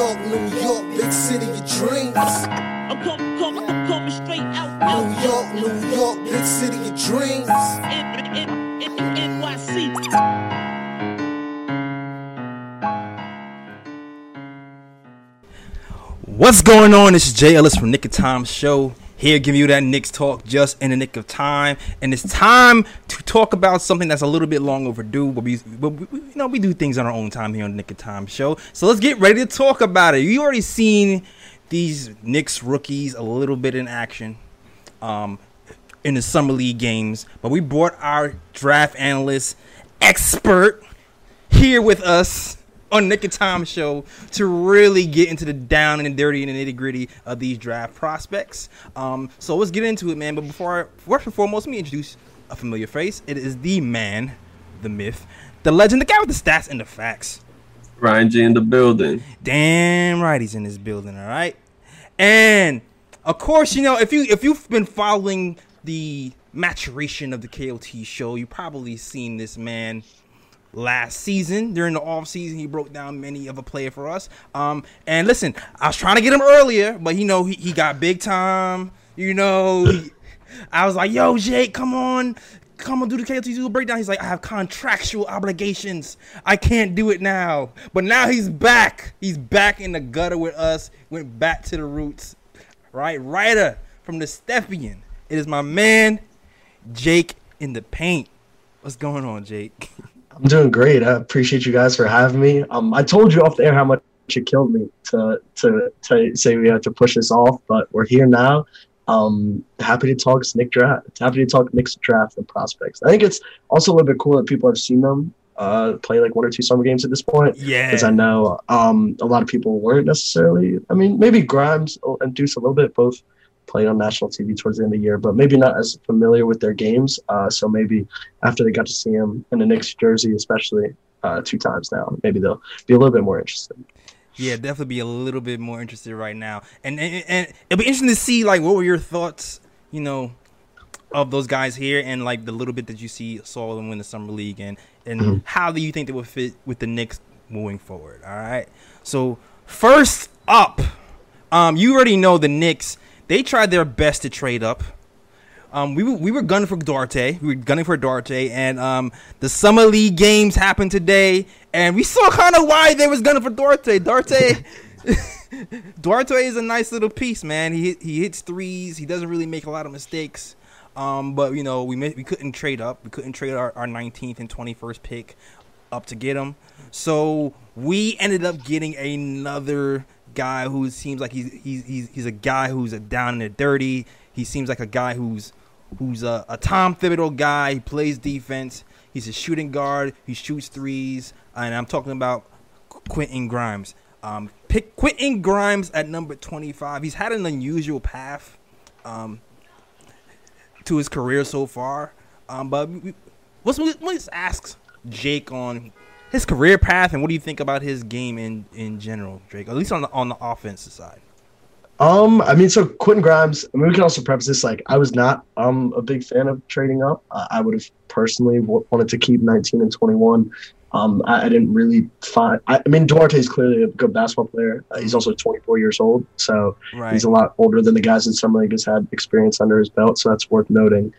York, New York, big city of dreams. I'm coming, coming, I'm coming straight out, out, New York, New York, big city of dreams. NYC. What's going on? This is Jay Ellis from Nick of Time Show. Here giving you that Knicks talk just in the nick of time. And it's time to talk about something that's a little bit long overdue, but we, but we you know, we do things on our own time here on the Nick of Time Show. So let's get ready to talk about it. You already seen these Knicks rookies a little bit in action um, in the summer league games, but we brought our draft analyst expert here with us on Nick of Time show to really get into the down and the dirty and the nitty gritty of these draft prospects. Um, so let's get into it, man. But before, I, first and foremost, let me introduce a familiar face. It is the man, the myth, the legend, the guy with the stats and the facts. Ryan G in the building. Damn right, he's in this building. All right, and of course, you know if you if you've been following the maturation of the KOT show, you probably seen this man last season during the off season. He broke down many of a player for us. Um, and listen, I was trying to get him earlier, but you know he, he got big time. You know, he- I was like, "Yo, Jake, come on." Come on, do the do breakdown. He's like, I have contractual obligations. I can't do it now. But now he's back. He's back in the gutter with us. Went back to the roots. Right, writer from the Stepien. It is my man, Jake in the paint. What's going on, Jake? I'm doing great. I appreciate you guys for having me. Um, I told you off the air how much it killed me to to to say we had to push this off, but we're here now. Um, happy to talk Nick draft. Happy to talk Knicks draft and prospects. I think it's also a little bit cool that people have seen them uh, play like one or two summer games at this point. Yeah. Because I know um, a lot of people weren't necessarily. I mean, maybe Grimes and Deuce a little bit both played on national TV towards the end of the year, but maybe not as familiar with their games. Uh, so maybe after they got to see him in the Knicks jersey, especially uh, two times now, maybe they'll be a little bit more interested. Yeah, definitely be a little bit more interested right now, and and, and it'll be interesting to see like what were your thoughts, you know, of those guys here, and like the little bit that you see saw them win the summer league, and and how do you think they would fit with the Knicks moving forward? All right, so first up, um, you already know the Knicks. They tried their best to trade up. Um, we were, we were gunning for Duarte. We were gunning for Duarte, and um, the summer league games happened today, and we saw kind of why they was gunning for Duarte. Duarte, Duarte is a nice little piece, man. He he hits threes. He doesn't really make a lot of mistakes. Um, but you know we we couldn't trade up. We couldn't trade our, our 19th and 21st pick up to get him. So we ended up getting another guy who seems like he's he's he's, he's a guy who's a down and a dirty. He seems like a guy who's who's a, a Tom Thibodeau guy. He plays defense. He's a shooting guard. He shoots threes. And I'm talking about Quentin Grimes. Um, pick Quentin Grimes at number 25. He's had an unusual path um, to his career so far. Um, but we, let's, let's ask Jake on his career path and what do you think about his game in, in general, Drake? At least on the on the offensive side. Um, I mean, so Quentin Grimes. I mean, we can also preface this like I was not um a big fan of trading up. Uh, I would have personally w- wanted to keep 19 and 21. Um, I, I didn't really find. I, I mean, Duarte is clearly a good basketball player. Uh, he's also 24 years old, so Right. he's a lot older than the guys in summer league has had experience under his belt. So that's worth noting.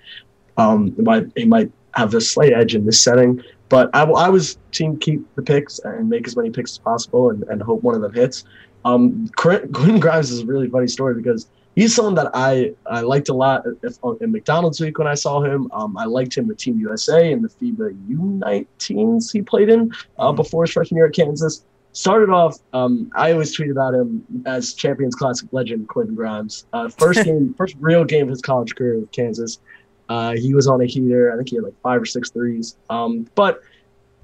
Um, it might he might have a slight edge in this setting, but I, I was team keep the picks and make as many picks as possible and, and hope one of them hits. Um, Quentin Grimes is a really funny story because he's someone that I, I liked a lot if, in McDonald's week when I saw him. Um, I liked him with Team USA and the FIBA U19s he played in uh, Mhm. before his freshman year at Kansas. Started off, um, I always tweet about him as Champions Classic legend Quentin Grimes. Uh, first game, first real game of his college career with Kansas. Uh, he was on a heater. I think he had like five or six threes. Um, but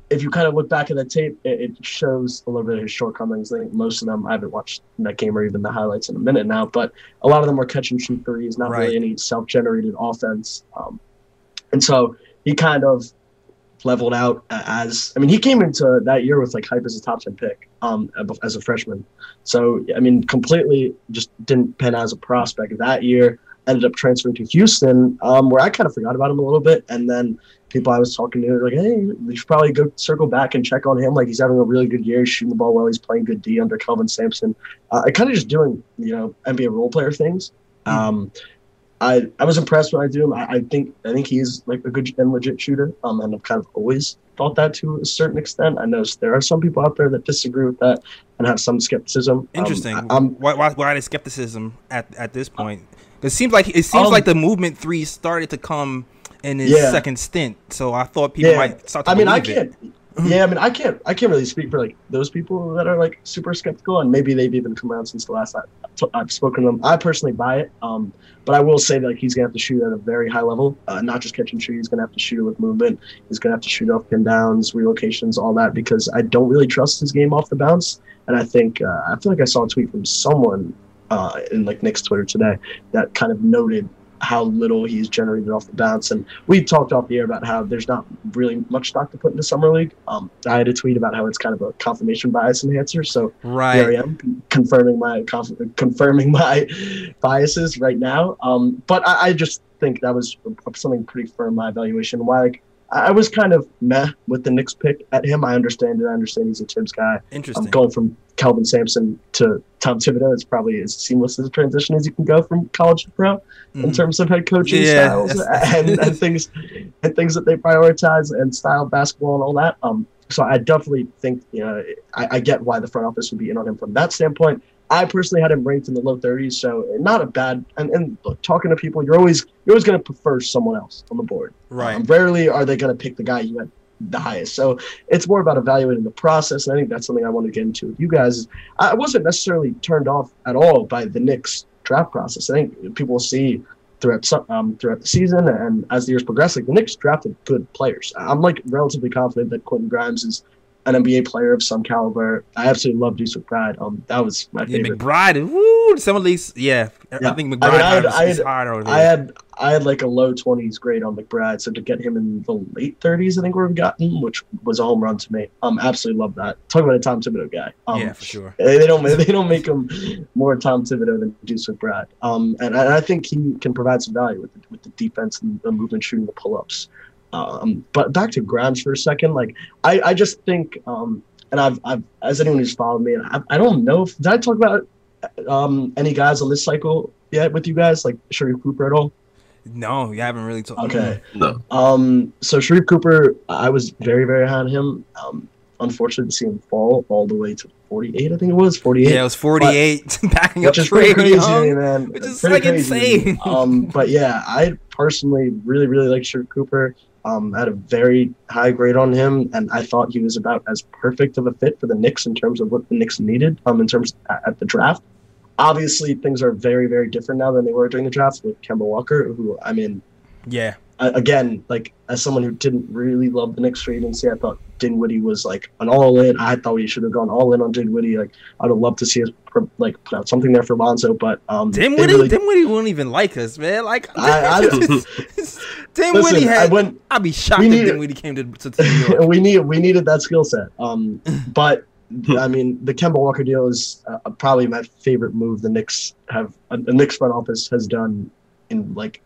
if you kind of look back at that tape, it, it shows a little bit of his shortcomings. I think most of them, I haven't watched that game or even the highlights in a minute now, but a lot of them were catch and shoot threes, not Right. really any self generated offense. Um, and so he kind of leveled out as, I mean, he came into that year with like hype as a top 10 pick um, as a freshman. So, I mean, completely just didn't pan out as a prospect that year. Ended up transferring to Houston, um, where I kind of forgot about him a little bit, and then people I was talking to were like, "Hey, we should probably go circle back and check on him. Like he's having a really good year, he's shooting the ball well, he's playing good D under Kelvin Sampson. Uh, I kind of just doing you know NBA role player things. Um, I I was impressed when I do him. I, I think I think he's like a good and legit shooter. Um, and I've kind of always thought that to a certain extent. I know there are some people out there that disagree with that and have some skepticism. Um, Interesting. I, am why, why, why the skepticism at, at this point? It seems like it seems Um, like the movement three started to come in his Yeah. second stint. So I thought people Yeah. might start to I mean, I can't. Yeah, I mean, I can't. I can't really speak for like those people that are like super skeptical, and maybe they've even come around since the last time I've spoken to them. I personally buy it, um, but I will say that like, he's gonna have to shoot at a very high level, uh, not just catch and shoot. He's gonna have to shoot with movement. He's gonna have to shoot off pin downs, relocations, all that, because I don't really trust his game off the bounce. And I think uh, I feel like I saw a tweet from someone uh, in like Knicks Twitter today that kind of noted how little he's generated off the bounce. And we talked off the air about how there's not really much stock to put into summer league. Um, I had a tweet about how it's kind of a confirmation bias enhancer. So right. here I am confirming my conf- confirming my biases right now. Um, but I, I just think that was something pretty firm my evaluation. Why like I was kind of meh with the Knicks pick at him. I understand it. I understand he's a Thibs guy. I'm Interesting. going from Kelvin Sampson to Tom Thibodeau. It's probably as seamless as a transition as you can go from college to pro in Mhm. terms of head coaching Yeah, styles and, and things and things that they prioritize and style of basketball and all that. Um, so I definitely think you know I, I get why the front office would be in on him from that standpoint. I personally had him ranked in the low 30s, so not a bad. And, and look, talking to people, you're always you're always going to prefer someone else on the board. Right. Um, rarely are they going to pick the guy you had the highest. So it's more about evaluating the process. And I think that's something I want to get into with you guys. I wasn't necessarily turned off at all by the Knicks draft process. I think people will see throughout some- um, throughout the season and as the years progress, like the Knicks drafted good players. I'm like relatively confident that Quentin Grimes is an NBA player of some caliber. I absolutely love Deuce McBride. Um, that was my Yeah, favorite. McBride. Woo, some of these. Yeah, Yeah. I think I McBride mean, I had- is, I had-. I had I had like a low twenties grade on McBride, so to get him in the late thirties, I think we've gotten, which was a home run to me. Um, absolutely love that. Talk about a Tom Thibodeau guy. Um, yeah, for sure. they don't they don't make him more Tom Thibodeau than Deuce McBride. Um, and I, I think he can provide some value with the, with the defense and the movement, shooting the pull ups. Um, but back to Grimes for a second, like I, I just think, um, and I've, I've as anyone who's followed me, and I, I don't know if did I talk about um any guys on this cycle yet with you guys, like Sharife Cooper at all? No, you haven't really talked. Okay. No. Um, so Sharife Cooper, I was very, very high on him. Um, unfortunately, to see him fall all the way to 48, I think it was 48. Yeah, it was 48, backing up which is pretty Trey crazy, Young. man. which is, Pretty like, crazy. insane. um, but yeah, I personally really, really like Sharife Cooper. Um, had a very high grade on him, and I thought he was about as perfect of a fit for the Knicks in terms of what the Knicks needed. Um, in terms at, at the draft. Obviously, things are very, very different now than they were during the draft with Kemba Walker, who I mean, Yeah, I- again, like as someone who didn't really love the Knicks free agency, I thought Dinwiddie was like an all in. I thought we should have gone all in on Dinwiddie. Like I'd have loved to see us like put out something there for Lonzo, but um, Dinwiddie, really- Dinwiddie wouldn't even like us, man. Like, I- I- Dinwiddie Listen, I went, I'd be shocked if need- Dinwiddie came to, to, to New York. we need we needed that skill set. Um, but I mean, the Kemba Walker deal is uh, probably my favorite move the Knicks have uh, the Knicks front office has done in like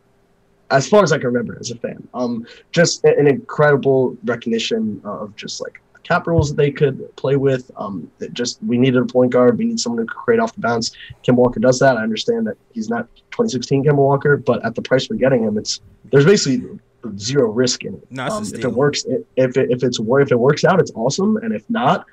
as far as I can remember as a fan. Um, just an incredible recognition of just like the cap rules that they could play with. Um, just we needed a point guard. We need someone to create off the bounce. Kemba Walker does that. I understand that he's not 2016 Kemba Walker, but at the price we're getting him, it's there's basically zero risk in it. No, it's a Um, if it works, if it, if it's if it works out, it's awesome. And if not,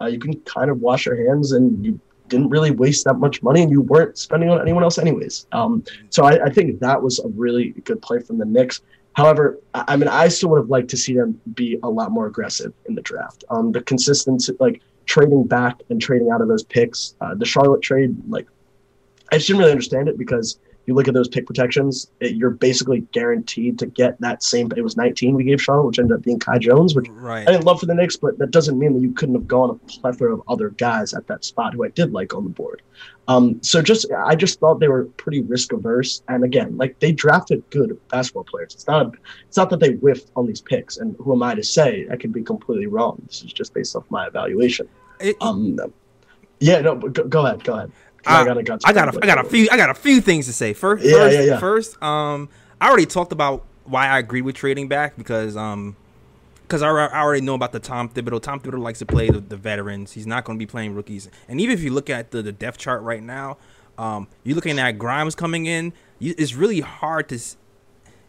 uh, you can kind of wash your hands and you didn't really waste that much money and you weren't spending on anyone else anyways. Um, so I, I think that was a really good play from the Knicks. However, I, I mean, I still would have liked to see them be a lot more aggressive in the draft. Um, the consistency, like trading back and trading out of those picks, uh, the Charlotte trade, like I just didn't really understand it because you look at those pick protections, it, you're basically guaranteed to get that same. It was 19 we gave Charlotte, which ended up being Kai Jones, which Right. I didn't love for the Knicks, but that doesn't mean that you couldn't have gone a plethora of other guys at that spot who I did like on the board. Um, so just I just thought they were pretty risk averse, and again, like they drafted good basketball players. It's not a, it's not that they whiffed on these picks, and who am I to say? I could be completely wrong. This is just based off my evaluation. It- Um, yeah, no, but go, go ahead, go ahead. I, I, got a. I got a, I got a few I got a few things to say. First, Yeah, first, yeah, yeah. first, um, I already talked about why I agree with trading back because um, because I, I already know about the Tom Thibodeau. Tom Thibodeau likes to play the, the veterans. He's not going to be playing rookies. And even if you look at the, the depth chart right now, um, you're looking at Grimes coming in. You, it's really hard to.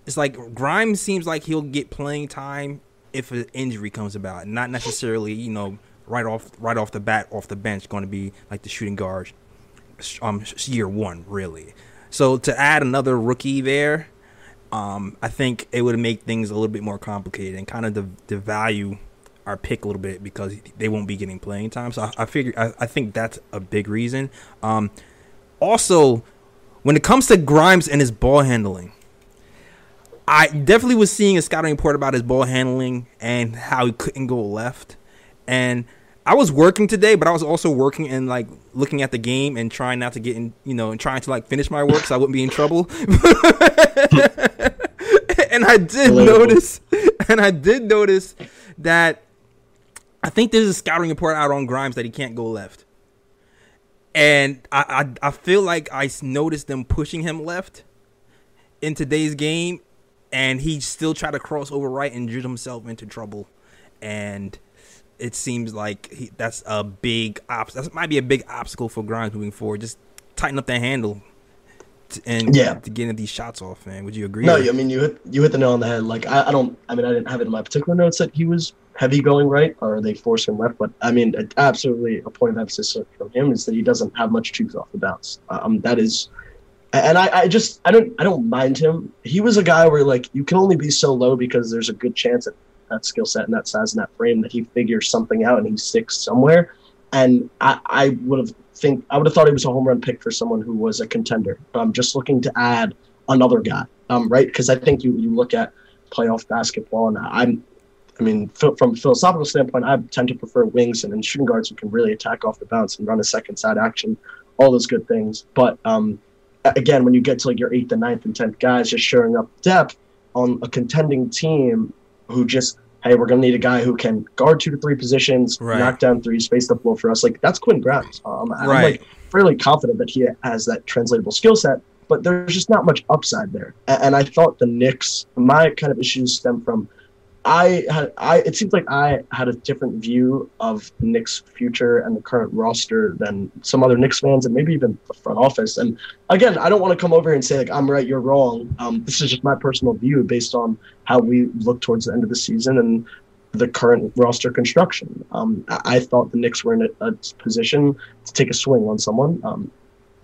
It's like Grimes seems like he'll get playing time if an injury comes about, not necessarily you know right off right off the bat off the bench going to be like the shooting guard um year one really. So to add another rookie there, um, I think it would make things a little bit more complicated and kind of de- devalue our pick a little bit because they won't be getting playing time. So I, I figure I, I think that's a big reason. Um, also, when it comes to Grimes and his ball handling, I definitely was seeing a scouting report about his ball handling and how he couldn't go left. And I was working today, but I was also working and like looking at the game and trying not to get in, you know, and trying to like finish my work so I wouldn't be in trouble. and I did notice, and I did notice that I think there's a scouting report out on Grimes that he can't go left. And I, I, I feel like I noticed them pushing him left in today's game, and he still tried to cross over right and get himself into trouble. And it seems like he, that's a big obs- That might be a big obstacle for Grimes moving forward. Just tighten up that handle, t- and Yeah. to getting these shots off. Man, would you agree? No, I mean you hit you hit the nail on the head. Like I, I don't. I mean I didn't have it in my particular notes that he was heavy going right or they force him left. But I mean absolutely a point of emphasis from him is that he doesn't have much juice off the bounce. Um, that is. And I, I just I don't I don't mind him. He was a guy where like you can only be so low because there's a good chance that that skill set and that size and that frame that he figures something out and he sticks somewhere. And I, I would have think I would have thought he was a home run pick for someone who was a contender. But I'm just looking to add another guy, um, right? Because I think you you look at playoff basketball, and I'm, I mean, from a philosophical standpoint, I tend to prefer wings and, and shooting guards who can really attack off the bounce and run a second side action, all those good things. But um, again, when you get to like your eighth and ninth and tenth guys just showing up depth on a contending team who just hey, we're gonna need a guy who can guard two to three positions, Right. knock down threes, space the floor for us. Like that's Quinn Grimes. Um, I'm like fairly confident that he has that translatable skill set, but there's just not much upside there. And I thought the Knicks, my kind of issues stem from I had I it seems like I had a different view of Knicks' future and the current roster than some other Knicks fans and maybe even the front office. And again, I don't want to come over here and say like I'm right, you're wrong. Um, this is just my personal view based on how we look towards the end of the season and the current roster construction. Um, I, I thought the Knicks were in a, a position to take a swing on someone. Um,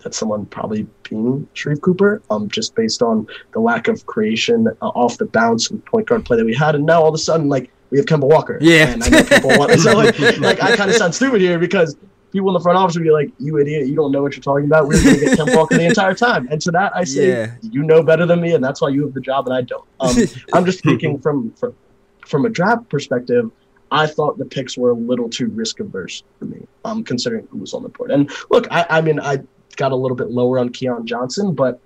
that someone probably being Sharife Cooper, um, just based on the lack of creation uh, off the bounce and point guard play that we had, and now all of a sudden, like we have Kemba Walker. Yeah. and I know people want. So like, like I kind of sound stupid here because people in the front office would be like, "You idiot! You don't know what you're talking about. We're going to get Kemba Walker the entire time." And to that, I say, Yeah. "You know better than me, and that's why you have the job, and I don't." Um, I'm just speaking from from from a draft perspective. I thought the picks were a little too risk averse for me, um, considering who was on the board. And look, I, I mean, I got a little bit lower on Keon Johnson, but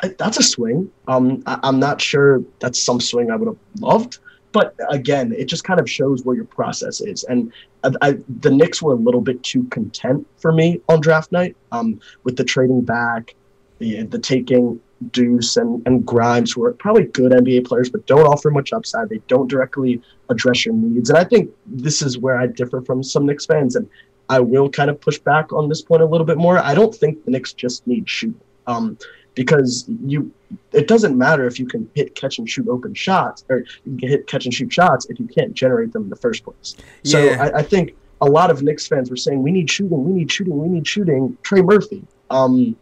I, that's a swing. Um, I, I'm not sure that's some swing I would have loved, but again, it just kind of shows where your process is. And I, I, the Knicks were a little bit too content for me on draft night, um, with the trading back, the the taking Deuce and, and Grimes, who are probably good NBA players, but don't offer much upside. They don't directly address your needs. And I think this is where I differ from some Knicks fans. And I will kind of push back on this point a little bit more. I don't think the Knicks just need shooting. Um, because you it doesn't matter if you can hit catch and shoot open shots or you can hit catch and shoot shots if you can't generate them in the first place. So Yeah. I, I think a lot of Knicks fans were saying we need shooting, we need shooting, we need shooting. Trey Murphy. Um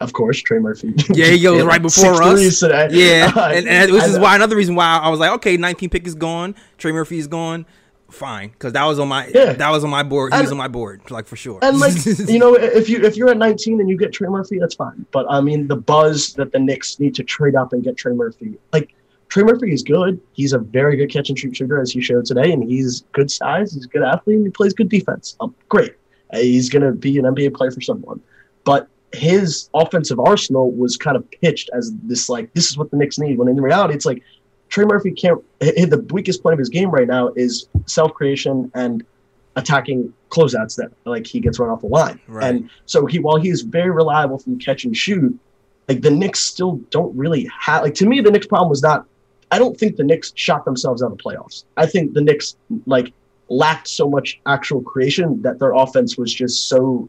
of course, Trey Murphy. Yeah, he goes right before us. Today. Yeah, Uh, and, and this I is know. why another reason why I was like, okay, 19 pick is gone, Trey Murphy is gone, fine, because that was on my Yeah. that was on my board. He was on my board, like for sure. And like you know, if you if you're at 19 and you get Trey Murphy, that's fine. But I mean, the buzz that the Knicks need to trade up and get Trey Murphy, like Trey Murphy is good. He's a very good catch and shoot shooter, as he showed today, and he's good size. He's a good athlete, and he plays good defense. Um, great. Uh, he's gonna be an NBA player for someone. But his offensive arsenal was kind of pitched as this like this is what the Knicks need. When in reality, it's like Trey Murphy can't. h- h- The weakest point of his game right now is self creation and attacking closeouts that like he gets run off the line. Right. And so he while he's very reliable from catch and shoot, like the Knicks still don't really have like to me the Knicks problem was not I don't think the Knicks shot themselves out of playoffs. I think the Knicks like lacked so much actual creation that their offense was just so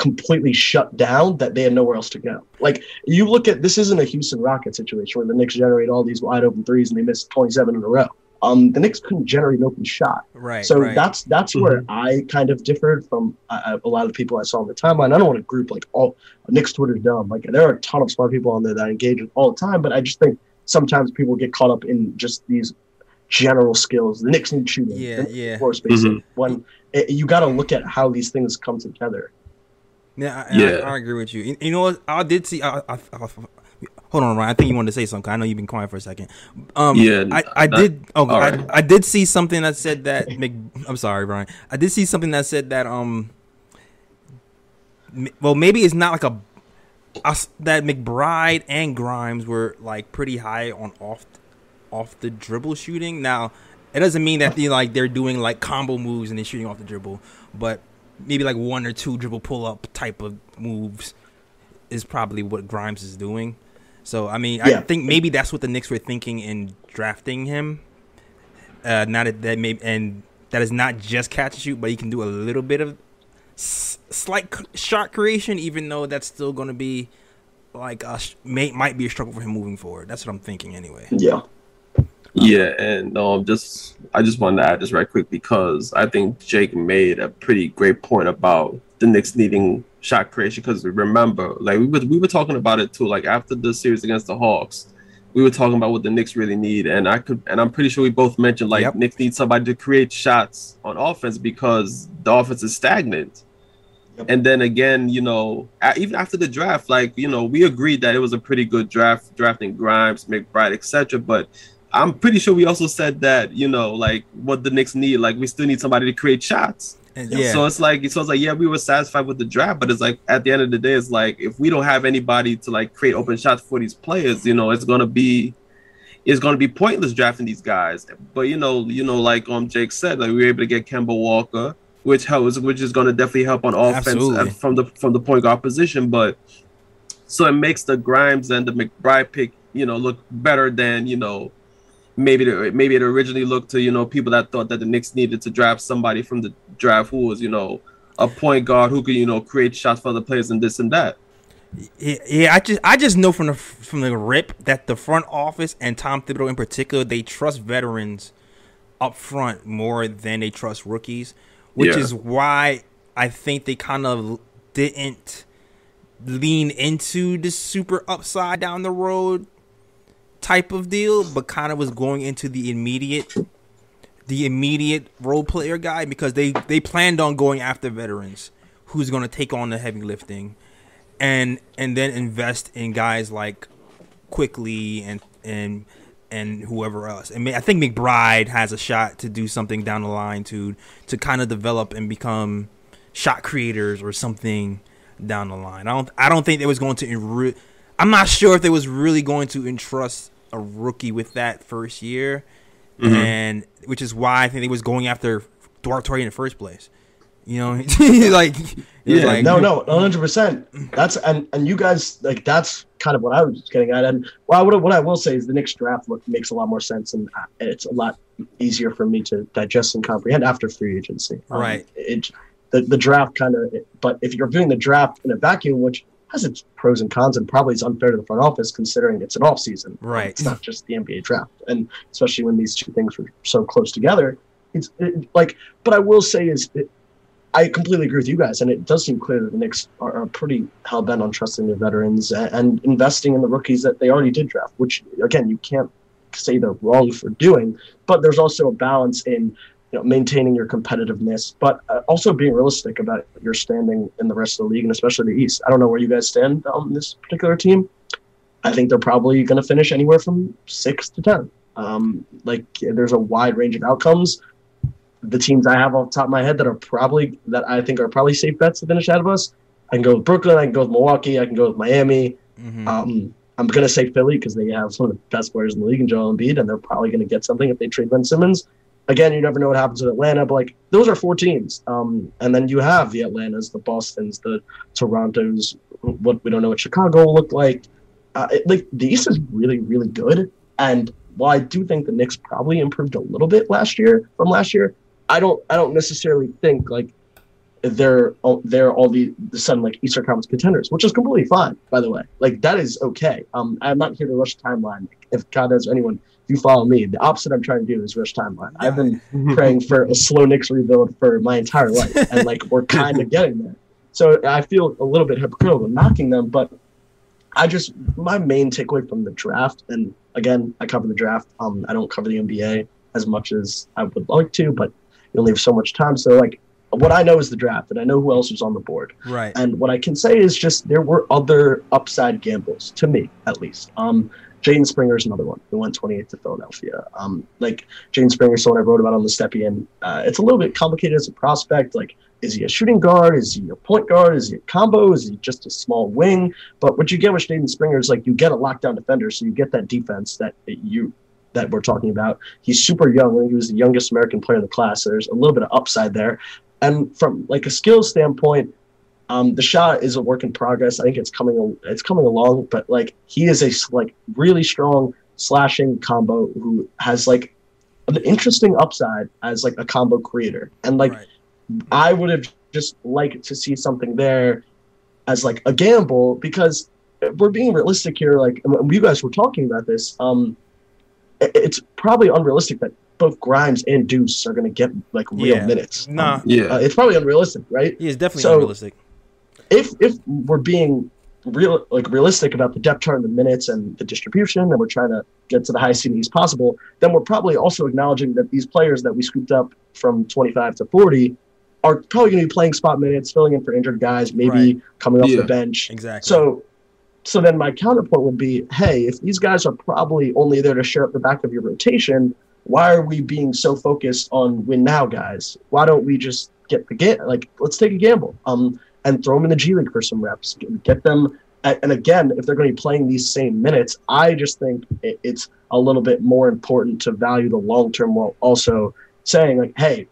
completely shut down that they had nowhere else to go. Like you look at this isn't a Houston Rocket situation where the Knicks generate all these wide open threes and they miss 27 in a row. Um, the Knicks couldn't generate an open shot. Right. So right. that's that's where I kind of differed from uh, a lot of people I saw on the timeline. I don't want to group like all Knicks Twitter's dumb. Like there are a ton of smart people on there that I engage with all the time, but I just think sometimes people get caught up in just these general skills. The Knicks need shooting. Yeah, the Knicks yeah. need Floor spacing. When it, you got to look at how these things come together. Yeah, I, Yeah. I, I agree with you. You- You know what? I did see. I, I, I, hold on, Ryan. I think you wanted to say something. I know you've been quiet for a second. Um, Yeah, I, I that- did. Oh, all I, right. I did see something that said that. Mc, I'm sorry, Brian. I did see something that said that. Um, well, maybe it's not like a. that McBride and Grimes were like pretty high on off, off the dribble shooting. Now, it doesn't mean that they like they're doing like combo moves and they're shooting off the dribble, but maybe like one or two dribble pull up type of moves is probably what Grimes is doing. So I mean, I think maybe that's what the Knicks were thinking in drafting him. Uh, not that that may and that is not just catch and shoot, but he can do a little bit of s- slight c- shot creation, even though that's still going to be like a, may, might be a struggle for him moving forward. That's what I'm thinking anyway. Yeah. Yeah, and um, just I just wanted to add this right quick because I think Jake made a pretty great point about the Knicks needing shot creation. Because remember, like we were we were talking about it too. Like after the series against the Hawks, we were talking about what the Knicks really need, and I could and I'm pretty sure we both mentioned like Yep. Knicks need somebody to create shots on offense because the offense is stagnant. Yep. And then again, you know, even after the draft, like you know, we agreed that it was a pretty good draft, drafting Grimes, McBride, etc. But I'm pretty sure we also said that you know, like what the Knicks need, like we still need somebody to create shots. And yeah, So it's like so it's like yeah, we were satisfied with the draft, but it's like at the end of the day, it's like if we don't have anybody to like create open shots for these players, you know, it's gonna be it's gonna be pointless drafting these guys. But you know, you know, like um Jake said, like we were able to get Kemba Walker, which helps, which is gonna definitely help on offense Absolutely. uh, from the from the point guard position. But so it makes the Grimes and the McBride pick, you know, look better than you know maybe the, maybe it originally looked to you know people that thought that the Knicks needed to draft somebody from the draft who was you know a point guard who could you know create shots for the players and this and that. Yeah, yeah, I just I just know from the from the rip that the front office and Tom Thibodeau in particular they trust veterans up front more than they trust rookies, which Yeah. is why I think they kind of didn't lean into the super upside down the road type of deal, but kind of was going into the immediate the immediate role player guy because they they planned on going after veterans who's going to take on the heavy lifting and and then invest in guys like Quickley and and and whoever else. I mean, I think McBride has a shot to do something down the line to to kind of develop and become shot creators or something down the line. I don't I don't think they was going to enri- I'm not sure if they was really going to entrust a rookie with that first year, and which is why I think they was going after Duarte in the first place. You know, like Yeah, like No, no, one hundred percent. That's and and you guys like that's kind of what I was getting at. And well, what what I will say is the Knicks draft look makes a lot more sense, and uh, it's a lot easier for me to digest and comprehend after free agency. Um, Right. It the the draft kind of, but if you're viewing the draft in a vacuum, which has its pros and cons, and probably is unfair to the front office considering it's an off season. Right. It's not just the NBA draft, and especially when these two things were so close together. It's it, like, but I will say is. It, I completely agree with you guys, and it does seem clear that the Knicks are, are pretty hell bent on trusting their veterans and, and investing in the rookies that they already did draft. Which again, you can't say they're wrong for doing, but there's also a balance in you know maintaining your competitiveness, but uh, also being realistic about your standing in the rest of the league and especially the East. I don't know where you guys stand on this particular team. I think they're probably going to finish anywhere from six to ten. Um, like there's a wide range of outcomes the teams I have off the top of my head that are probably that I think are probably safe bets to finish ahead of us. I can go with Brooklyn. I can go with Milwaukee. I can go with Miami. Mhm. Um, I'm gonna say Philly because they have some of the best players in the league in Joel Embiid, and they're probably gonna get something if they trade Ben Simmons. Again, you never know what happens with Atlanta, but like those are four teams. Um, and then you have the Atlantas, the Boston's, the Toronto's. What we don't know what Chicago will look like. Uh, it, like the East is really, really good. And while I do think the Knicks probably improved a little bit last year from last year, I don't, I don't necessarily think like they're they're all the, the sudden like Eastern Conference contenders, which is completely fine, by the way. Like that is okay. Um, I'm not here to rush timeline. If God has anyone, you follow me, the opposite I'm trying to do is rush timeline. I've been praying for a slow Knicks rebuild for my entire life, and like we're kind of getting there. So I feel a little bit hypocritical knocking them, but I just my main takeaway from the draft, and again, I cover the draft. Um, I don't cover the NBA as much as I would like to, but you only have so much time. So like, what I know is the draft, and I know who else was on the board. Right. And what I can say is just there were other upside gambles to me, at least. Um, Jaden Springer is another one who went 28 to Philadelphia. Um, like Jaden Springer, someone I wrote about on the Stepien. Uh, it's a little bit complicated as a prospect. Like, is he a shooting guard? Is he a point guard? Is he a combo? Is he just a small wing? But what you get with Jaden Springer is like you get a lockdown defender, so you get that defense that you that we're talking about. He's super young. He was the youngest American player in the class. So there's a little bit of upside there. And from like a skill standpoint, um, the shot is a work in progress. I think it's coming it's coming along, but like he is a like really strong slashing combo who has like an interesting upside as like a combo creator. And like right. I would have just liked to see something there as like a gamble because we're being realistic here. Like you guys were talking about this. Um, it's probably unrealistic that both Grimes and Deuce are going to get like real Yeah. minutes. Nah. Um, Yeah. uh, it's probably unrealistic, right? He is definitely So- unrealistic. If if we're being real like realistic about the depth chart and the minutes and the distribution and we're trying to get to the highest ceiling as possible then we're probably also acknowledging that these players that we scooped up from 25 to 40 are probably going to be playing spot minutes filling in for injured guys maybe Right. coming off Yeah. the bench Exactly. so so then my counterpoint would be hey if these guys are probably only there to share up the back of your rotation why are we being so focused on win now guys why don't we just get the get like let's take a gamble um and throw them in the G League for some reps get them and again if they're going to be playing these same minutes I just think it's a little bit more important to value the long term while also saying like hey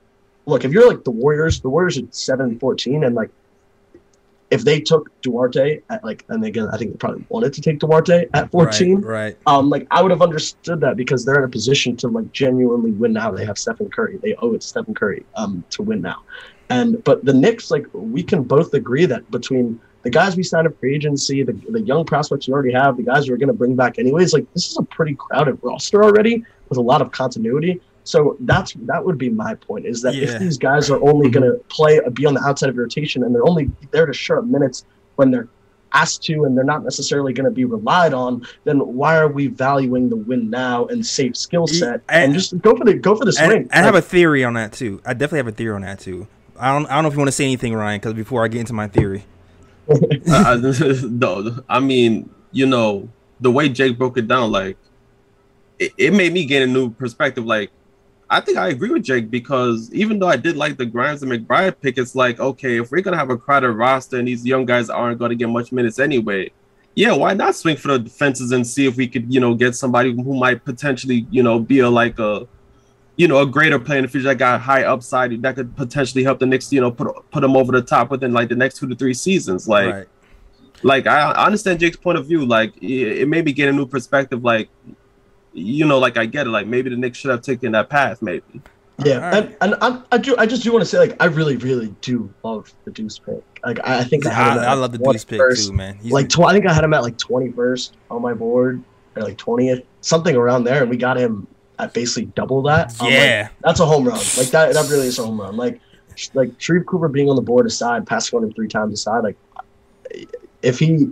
look if you're like the Warriors the Warriors at 7 14 and like if they took Duarte at like, and again, I think they probably wanted to take Duarte at 14. Right. right. Um, like I would have understood that because they're in a position to like genuinely win now. They have Stephen Curry. They owe it to Stephen Curry um to win now. And but the Knicks, like we can both agree that between the guys we signed up for agency, the, the young prospects we already have, the guys we're going to bring back anyways, like this is a pretty crowded roster already with a lot of continuity. So that's that would be my point is that Yeah. if these guys are only mm-hmm. going to play uh, be on the outside of rotation and they're only there to share up minutes when they're asked to and they're not necessarily going to be relied on, then why are we valuing the win now and safe skill set and- and, just go for the go for the swing? And I have a theory on that too. I definitely have a theory on that too. I don't. I don't know if you want to say anything, Ryan, because before I get into my theory. I, no, I mean, you know, the way Jake broke it down, like, it, it made me get a new perspective. Like, I think I agree with Jake because even though I did like the Grimes and McBride pick, it's like, okay, if we're gonna have a crowded roster and these young guys aren't gonna get much minutes anyway, yeah, why not swing for the defenses and see if we could, you know, get somebody who might potentially, you know, be a like a you know, a greater player in the future that got high upside that could potentially help the Knicks, you know, put put them over the top within like the next two to three seasons. Like, right. like I, I understand Jake's point of view. Like it, it made me get a new perspective. Like you know, like I get it. Like maybe the Knicks should have taken that path. Maybe. yeah, Alright. and, and I, I do I just do want to say like I really really do love the Deuce pick. Like I, I think I, had him I, at, I love the Deuce pick too, man. He's Like tw- I think I had him at like twenty first on my board or like twentieth, something around there, and we got him at basically double that. I'm like, yeah, that's a home run. Like that, that really is a home run. Like, like Sharife Cooper being on the board aside, passing on him three times aside. Like, if he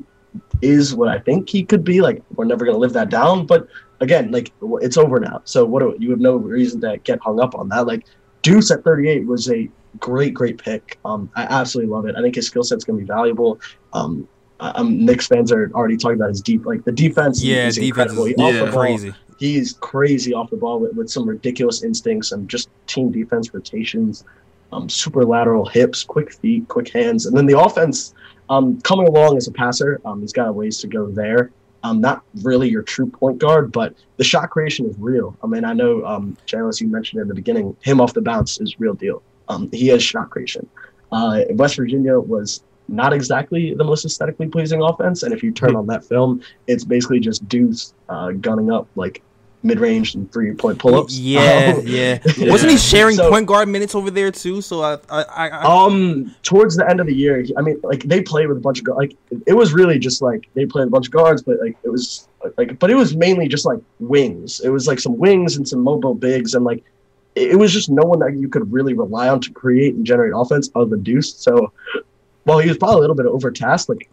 is what I think he could be, like we're never gonna live that down. But again, like it's over now. So what do you have no reason to get hung up on that? Like Deuce at 38 was a great, great pick. Um, I absolutely love it. I think his skill set's gonna be valuable. Um, I'm Knicks fans are already talking about his deep, like the defense. yeah. is Defense incredible. is yeah, crazy. He's crazy off the ball with, with some ridiculous instincts and just team defense rotations, um, super lateral hips, quick feet, quick hands, and then the offense um, coming along as a passer. Um, he's got a ways to go there. Um, not really your true point guard, but the shot creation is real. I mean, I know, um, you mentioned in the beginning, him off the bounce is real deal. Um, he has shot creation. Uh, West Virginia was not exactly the most aesthetically pleasing offense, and if you turn on that film, it's basically just dudes uh, gunning up like mid-range and three-point pull-ups. Yeah, Um, yeah. Wasn't he sharing So- point guard minutes over there too? So I, I, I, I Um, towards the end of the year, I mean, like they played with a bunch of like it was really just like they played a bunch of guards, but like it was like, but it was mainly just like wings. It was like some wings and some mobile bigs, and like it, it was just no one that you could really rely on to create and generate offense other than Deuce. So, while he was probably a little bit overtasked, like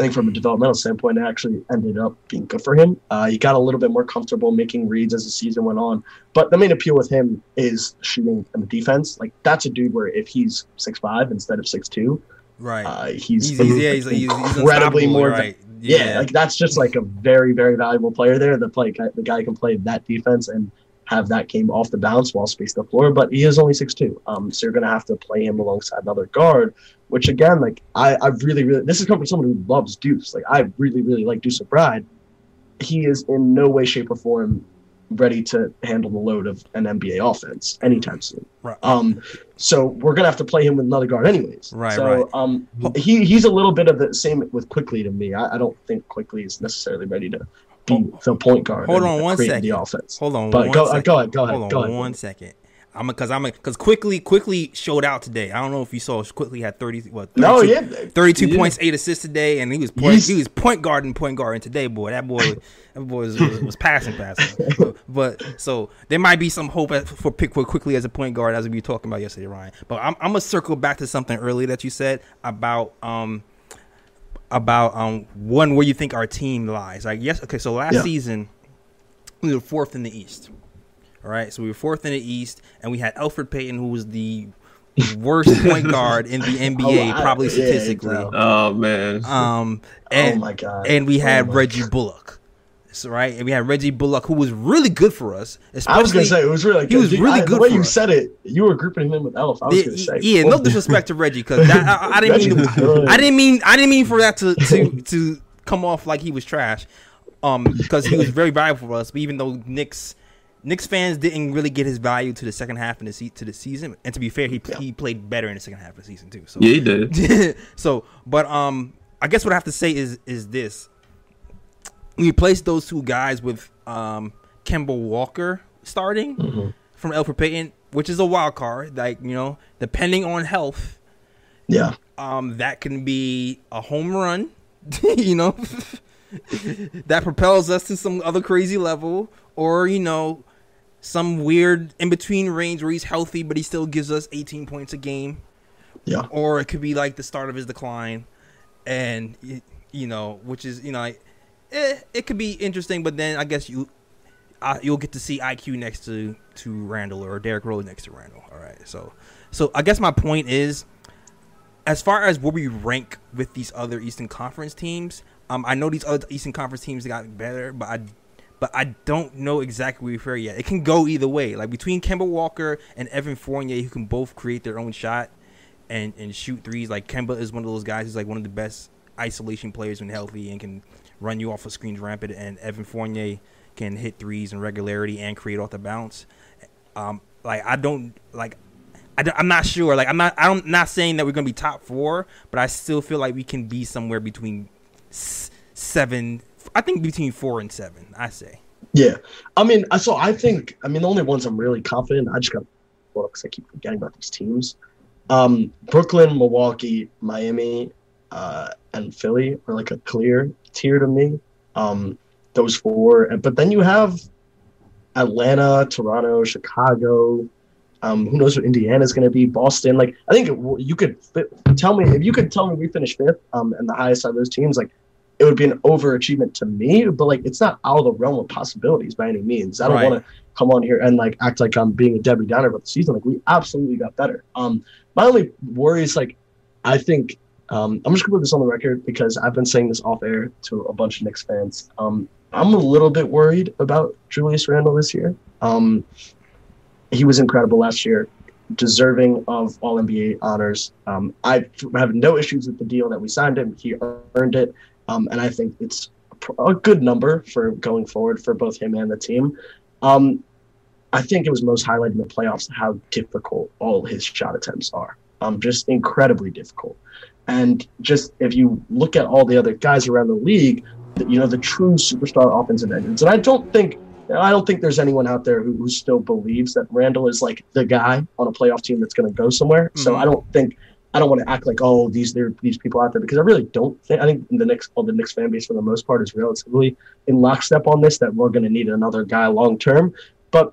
I think from a developmental standpoint, it actually ended up being good for him. Uh, he got a little bit more comfortable making reads as the season went on. But the main appeal with him is shooting and the defense. Like that's a dude where if he's six five instead of six two, right. uh, he's, he's, he's, yeah, he's, he's, he's incredibly more. right. Yeah. Yeah, like that's just like a very very valuable player there. The play the guy can play that defense and have that game off the bounce while space the floor. But he is only six two, um, so you're gonna have to play him alongside another guard. Which again, like I, I really really this is coming from someone who loves Deuce. Like I really really like Deuce McBride. He is in no way shape or form ready to handle the load of an NBA offense anytime soon. right. Um, so we're gonna have to play him with another guard, anyways. Right, So right. um, he he's a little bit of the same with Quickley to me. I, I don't think Quickley is necessarily ready to be the point guard. Hold on one create the offense. Hold on, But one go, uh, second. go ahead, go ahead, Hold on go ahead. one second. I'm because I'm because Quickley Quickley showed out today. I don't know if you saw Quickley had 30 what 32, No, yeah, 32 yeah. points, eight assists today, and he was point, He's- he was point guarding point guarding today, boy. That boy that boy was, was, was passing passing. but, but so there might be some hope for Pickford Quickley as a point guard as we were talking about yesterday, Ryan. But I'm, I'm gonna circle back to something earlier that you said about um about um one where you think our team lies. Like yes, okay. So last Yeah. season we were fourth in the East. All right, so we were fourth in the East, and we had Elfrid Payton, who was the worst point guard in the NBA, Oh, I- probably yeah, statistically. bro. Oh man. Um, and, oh my god. and we had Oh Reggie God. Bullock. So, right, and we had Reggie Bullock, who was really good for us. Especially, I was gonna say it was really. he was really I- good The way for you us. said it, you were grouping him with Elf. I was yeah, gonna say. yeah, no disrespect to Reggie, because I, I didn't mean was to. I didn't mean I didn't mean for that to to, to come off like he was trash, um, because he was very valuable for us. But even though Knicks Knicks fans didn't really get his value to the second half of the se- to the season, and to be fair, he he played better in the second half of the season too. So yeah, he did. so, but um, I guess what I have to say is is this: we replaced those two guys with um Kemba Walker starting Mm-hmm. from Elfrid Payton, which is a wild card. Like you know, depending on health, Yeah. um, that can be a home run. you know, that propels us to some other crazy level, or you know, some weird in between range where he's healthy but he still gives us 18 points a game Yeah. or it could be like the start of his decline, and you know, which is you know, like, eh, it could be interesting. But then I guess you, uh, you'll get to see IQ next to to Randle or Derrick Rose next to Randle. All right, so so I guess my point is, as far as where we rank with these other Eastern Conference teams, um, I know these other Eastern Conference teams got better, but I. But I don't know exactly where we fare yet. It can go either way. Like between Kemba Walker and Evan Fournier, who can both create their own shot, and and shoot threes. Like Kemba is one of those guys who's like one of the best isolation players when healthy and can run you off of screens rampant. And Evan Fournier can hit threes in regularity and create off the bounce. Um, like I don't like. I am not sure. Like I'm not. I'm not saying that we're gonna be top four, but I still feel like we can be somewhere between seven. I think between four and seven. I say. Yeah, I mean, so I think I mean the only ones I'm really confident. I just got because I keep forgetting about these teams. Um, Brooklyn, Milwaukee, Miami, uh, and Philly are like a clear tier to me. Um, those four, but then you have Atlanta, Toronto, Chicago. Um, who knows what Indiana's going to be? Boston. Like I think it, you could fi- tell me if you could tell me we finished fifth, um, and the highest out of those teams, like it would be an overachievement to me, but like it's not out of the realm of possibilities by any means. I don't Right. want to come on here and like act like I'm being a Debbie Downer about the season. Like we absolutely got better. Um, my only worry is like I think um, I'm just gonna put this on the record because I've been saying this off air to a bunch of Knicks fans. Um, I'm a little bit worried about Julius Randle this year. Um, he was incredible last year, deserving of All NBA honors. Um, I have no issues with the deal that we signed him. He earned it. Um, and I think it's a good number for going forward for both him and the team. Um, I think it was most highlighted in the playoffs how difficult all his shot attempts are. Um, just incredibly difficult. And just if you look at all the other guys around the league, you know the true superstar offensive engines. And I don't think I don't think there's anyone out there who, who still believes that Randle is like the guy on a playoff team that's going to go somewhere. So Mhm. I don't think I don't want to act like oh these there these people out there because I really don't think I think the Knicks all the Knicks fan base for the most part is relatively in lockstep on this that we're going to need another guy long term. But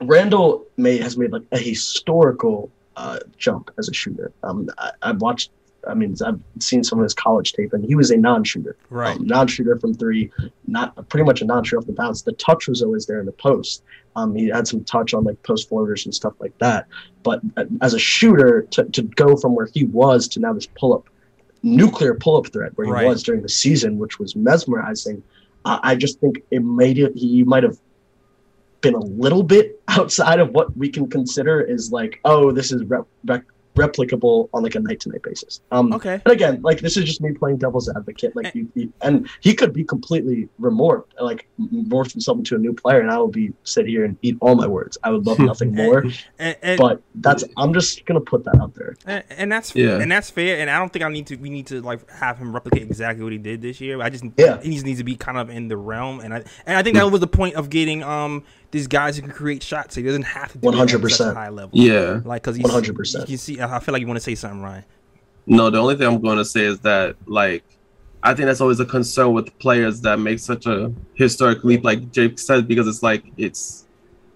Randle may has made like a historical uh, jump as a shooter. Um, I, I've watched. I mean, I've seen some of his college tape, and he was a non-shooter Right. um, non-shooter from three, not pretty much a non-shooter off the bounce. The touch was always there in the post. Um, he had some touch on like post floaters and stuff like that. But uh, as a shooter, to, to go from where he was to now this pull-up, nuclear pull-up threat where he Right. was during the season, which was mesmerizing. I I just think it made it. He might have been a little bit outside of what we can consider is like, oh, this is rep- rep- replicable on like a night-to-night basis. Um, Okay. and again, like this is just me playing devil's advocate. Like, you, you, and he could be completely remorphed, like morphed himself into a new player, and I will be sit here and eat all my words. I would love nothing more. And, and, But that's I'm just gonna put that out there. and, and that's Yeah. and that's fair. And I don't think I need to. We need to like have him replicate exactly what he did this year. I just Yeah. he just needs to be kind of in the realm. And I and I think that was the point of getting um these guys who can create shots. So he doesn't have to do at such 100%. high level. Yeah. Like because 100%. You can see. I feel like you want to say something, Ryan. No, the only thing I'm going to say is that like I think that's always a concern with players that make such a historic leap, like Jake said, because it's like it's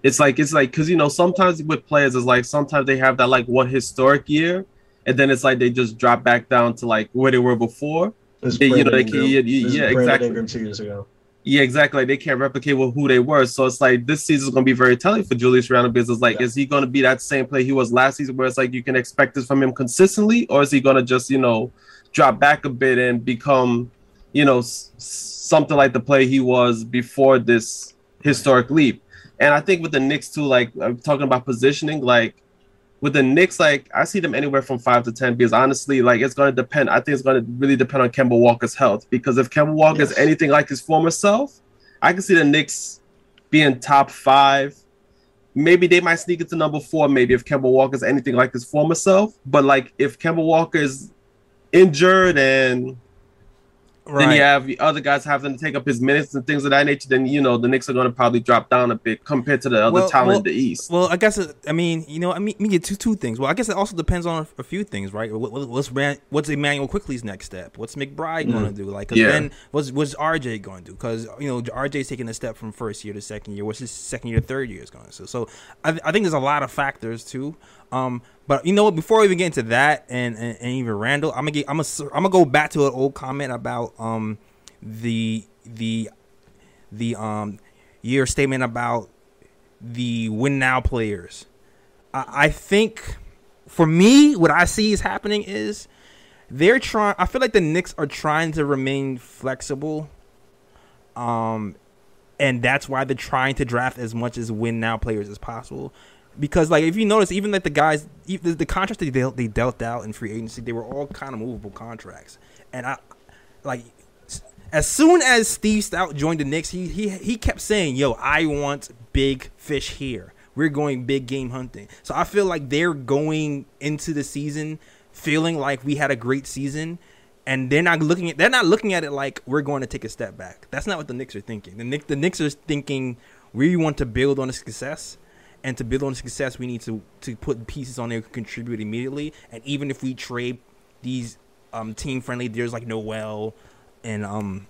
it's like it's like because you know sometimes with players it's like sometimes they have that like one historic year, and then it's like they just drop back down to like where they were before. This is Yeah, you know, they can- yeah, yeah, exactly. Ingram two years ago. Yeah, exactly. Like they can't replicate with who they were. So it's like this season is going to be very telling for Julius Randle because it's like, Yeah. is he going to be that same player he was last season, where it's like you can expect this from him consistently, or is he going to just you know drop back a bit and become, you know, s- something like the play he was before this historic leap? And I think with the Knicks too, like I'm talking about positioning, like with the Knicks, like I see them anywhere from five to ten because honestly, like it's going to depend. I think it's going to really depend on Kemba Walker's health because if Kemba Walker is anything like his former self, I can see the Knicks being top five. Maybe they might sneak into number four. Maybe if Kemba Walker is anything like his former self, but like if Kemba Walker is injured and then you have the other guys having to take up his minutes and things of that nature, then you know the Knicks are going to probably drop down a bit compared to the other Well- talent well- in the East. Well, I guess it, I mean you know I mean, I mean two two things. Well, I guess it also depends on a, few things, right? What, what- what's what's Immanuel Quickley's next step? What's McBride going to mm. do? Like, 'cause Yeah. then what's what's RJ going to do? Because you know RJ's taking a step from first year to second year. What's his second year, third year is going to? So, so I, I think there's a lot of factors too. Um, but you know what? Before we even get into that and, and, and even Randle, I'm gonna get I'm gonna I'm gonna go back to an old comment about um the the the um your statement about the win now players. I, I think for me, what I see is happening is they're trying. I feel like the Knicks are trying to remain flexible, um, and that's why they're trying to draft as much as win now players as possible. Because like if you notice, even like the guys, the, the contracts they dealt, they dealt out in free agency, they were all kind of movable contracts, and I like as soon as Steve Stoute joined the Knicks, he he he kept saying, "Yo, I want big fish here. We're going big game hunting." So I feel like they're going into the season feeling like we had a great season, and they're not looking at they're not looking at it like we're going to take a step back. That's not what the Knicks are thinking. The Knicks the Knicks are thinking we want to build on the success. And to build on success, we need to, to put pieces on there who contribute immediately. And even if we trade these um, team friendly there's like Noel, and um